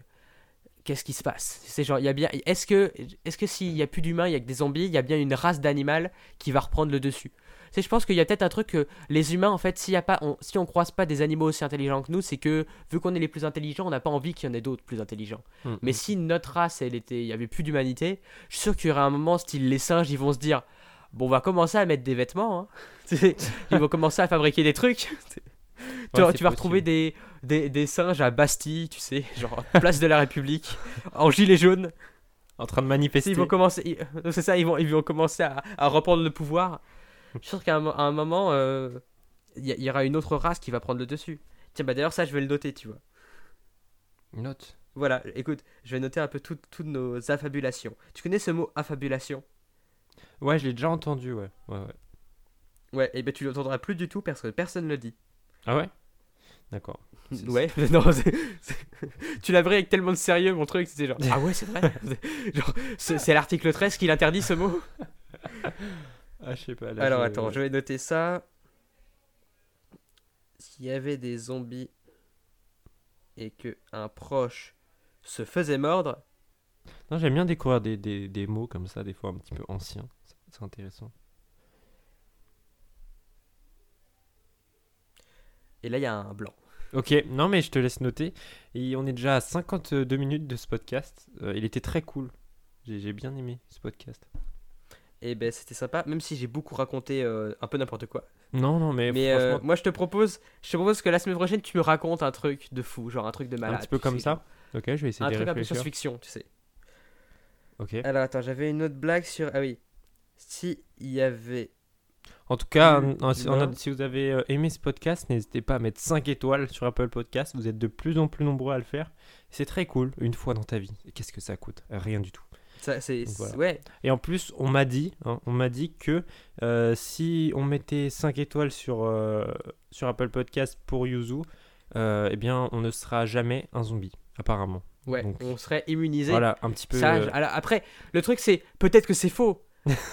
qu'est-ce qui se passe? C'est genre, il y a bien. Est-ce que, est-ce que s'il y a plus d'humains, il y a que des zombies, il y a bien une race d'animal qui va reprendre le dessus? Sais, je pense qu'il y a peut-être un truc que les humains, en fait, s'il y a pas, on, si on croise pas des animaux aussi intelligents que nous, c'est que vu qu'on est les plus intelligents, on n'a pas envie qu'il y en ait d'autres plus intelligents. Mm, Mais mm. si notre race, elle était, il y avait plus d'humanité, je suis sûr qu'il y aurait un moment, style les singes, ils vont se dire, bon, on va commencer à mettre des vêtements. hein. Ils vont commencer à fabriquer des trucs. Tu, Ouais, vas- tu retrouver des, des, des singes à Bastille, tu sais, genre place de la République, en gilet jaune. En train de manifester. Ils vont commencer, c'est ça, ils vont, ils vont commencer à, à reprendre le pouvoir. Je suis sûr qu'à un, moment, euh, il y, aura une autre race qui va prendre le dessus. Tiens, bah d'ailleurs, ça, je vais le noter, tu vois. Note? Voilà, écoute, je vais noter un peu tout- toutes nos affabulations. Tu connais ce mot affabulation? Ouais, je l'ai déjà entendu, ouais. ouais, ouais. Ouais, et ben tu l'entendras plus du tout parce que personne le dit. Ah ouais? D'accord. Ouais, non, c'est- c'est- tu l'as pris avec tellement de sérieux, mon truc, c'était genre, ah ouais, c'est vrai? genre, c'est c'est l'article 13 qui l'interdit ce mot? Ah, je sais pas. là, Alors je- attends, je vais noter ça. S'il y avait des zombies et que un proche se faisait mordre, Non, j'aime bien découvrir des, des, des mots comme ça, des fois un petit peu anciens. C'est- C'est intéressant. Et là il y a un blanc. Ok, non mais je te laisse noter. Et on est déjà à 52 minutes de ce podcast. Euh, il était très cool. J'ai bien aimé ce podcast. Et ben c'était sympa, même si j'ai beaucoup raconté euh, un peu n'importe quoi. Non, non, mais, Mais euh, moi je te propose, je te propose que la semaine prochaine tu me racontes un truc de fou, genre un truc de malade. un petit peu comme ça. Ok, je vais essayer Un de truc un peu science-fiction, tu sais. Ok. Alors attends, j'avais une autre blague sur. Ah oui. Si il y avait. En tout cas, en- si, en- humain. si vous avez euh, aimé ce podcast, n'hésitez pas à mettre 5 étoiles sur Apple Podcast. Vous êtes de plus en plus nombreux à le faire. C'est très cool, une fois dans ta vie. Qu'est-ce que ça coûte? Rien du tout. Ça, c'est. Donc voilà. Ouais. Et en plus, on m'a dit, hein, on m'a dit que euh, si on mettait 5 étoiles sur, euh, sur Apple Podcast pour Yuzu, euh, eh bien, on ne sera jamais un zombie, apparemment. Ouais. Donc, on serait immunisé. Voilà, un petit peu. Ça, je- alors, après, le truc c'est peut-être que c'est faux.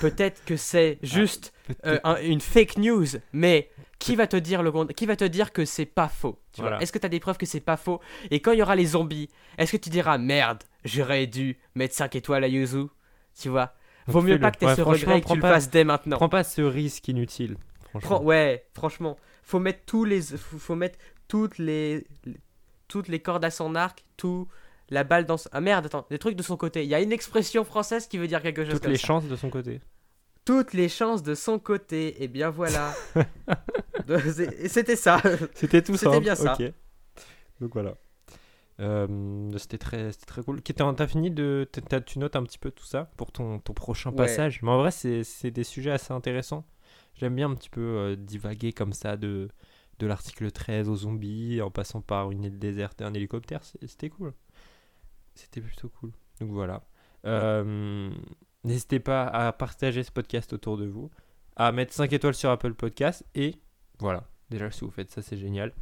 Peut-être que c'est juste peut-être- euh, un- une fake news. Mais qui va te dire le Qui va te dire que c'est pas faux Voilà. Est-ce que tu as des preuves que c'est pas faux? Et quand il y aura les zombies, est-ce que tu diras merde J'aurais dû mettre 5 étoiles à Yuzu Tu vois? Vaut mieux pas que tu Ouais, ce regret et que tu le fasses dès maintenant. Prends pas ce risque inutile. Franchement. Fran- ouais, franchement, faut mettre tous les, faut, faut mettre toutes les, toutes les cordes à son arc, tout la balle dans. Ah merde, attends, des trucs de son côté. Il y a une expression française qui veut dire quelque chose Toutes comme les ça. chances de son côté. Toutes les chances de son côté. Et bien voilà. C'était ça. C'était tout C'était simple. bien ça. Donc voilà. Euh, c'était très, c'était très cool. T'as fini de, t'as- tu notes un petit peu tout ça pour ton, ton prochain Ouais. passage. Mais en vrai, c'est des sujets assez intéressants. J'aime bien un petit peu euh, divaguer comme ça de, de l'article 13 aux zombies en passant par une île déserte et un hélicoptère. C'était cool. C'était plutôt cool. Donc voilà. Euh, N'hésitez pas à partager ce podcast autour de vous, à mettre 5 étoiles sur Apple Podcast et voilà. Déjà, si vous faites ça, c'est génial.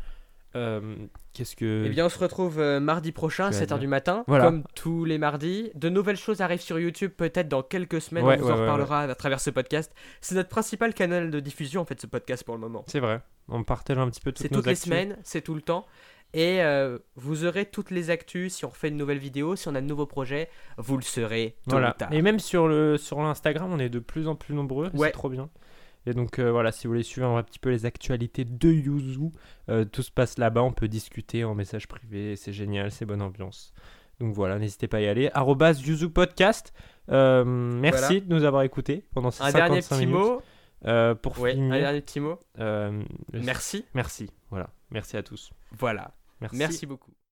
Euh, Qu'est-ce que. Eh bien, on se retrouve euh, mardi prochain, à Tu vas 7h dire. du matin, Voilà. comme tous les mardis. De nouvelles choses arrivent sur YouTube, peut-être dans quelques semaines, Ouais, on vous ouais, en ouais, reparlera à travers ce podcast. C'est notre principal canal de diffusion, en fait, ce podcast pour le moment. C'est vrai. On partage un petit peu toutes C'est nos toutes les actus. semaines, c'est tout le temps. Et euh, vous aurez toutes les actus si on refait une nouvelle vidéo, si on a de nouveaux projets, vous le serez tôt Voilà. ou tard. Et même sur le sur l'Instagram, on est de plus en plus nombreux. Ouais. C'est trop bien. Et donc euh, voilà, si vous voulez suivre un petit peu les actualités de Yuzu, euh, tout se passe là-bas. On peut discuter en message privé. C'est génial, c'est bonne ambiance. Donc voilà, n'hésitez pas à y aller. Arrobas Yuzu Podcast. Merci Voilà. de nous avoir écoutés pendant ces Un 55 dernier petit minutes. mot. Euh, pour Ouais, un finir, dernier petit mot. euh, Merci. merci. Voilà. Merci à tous. Voilà. Merci. Beaucoup.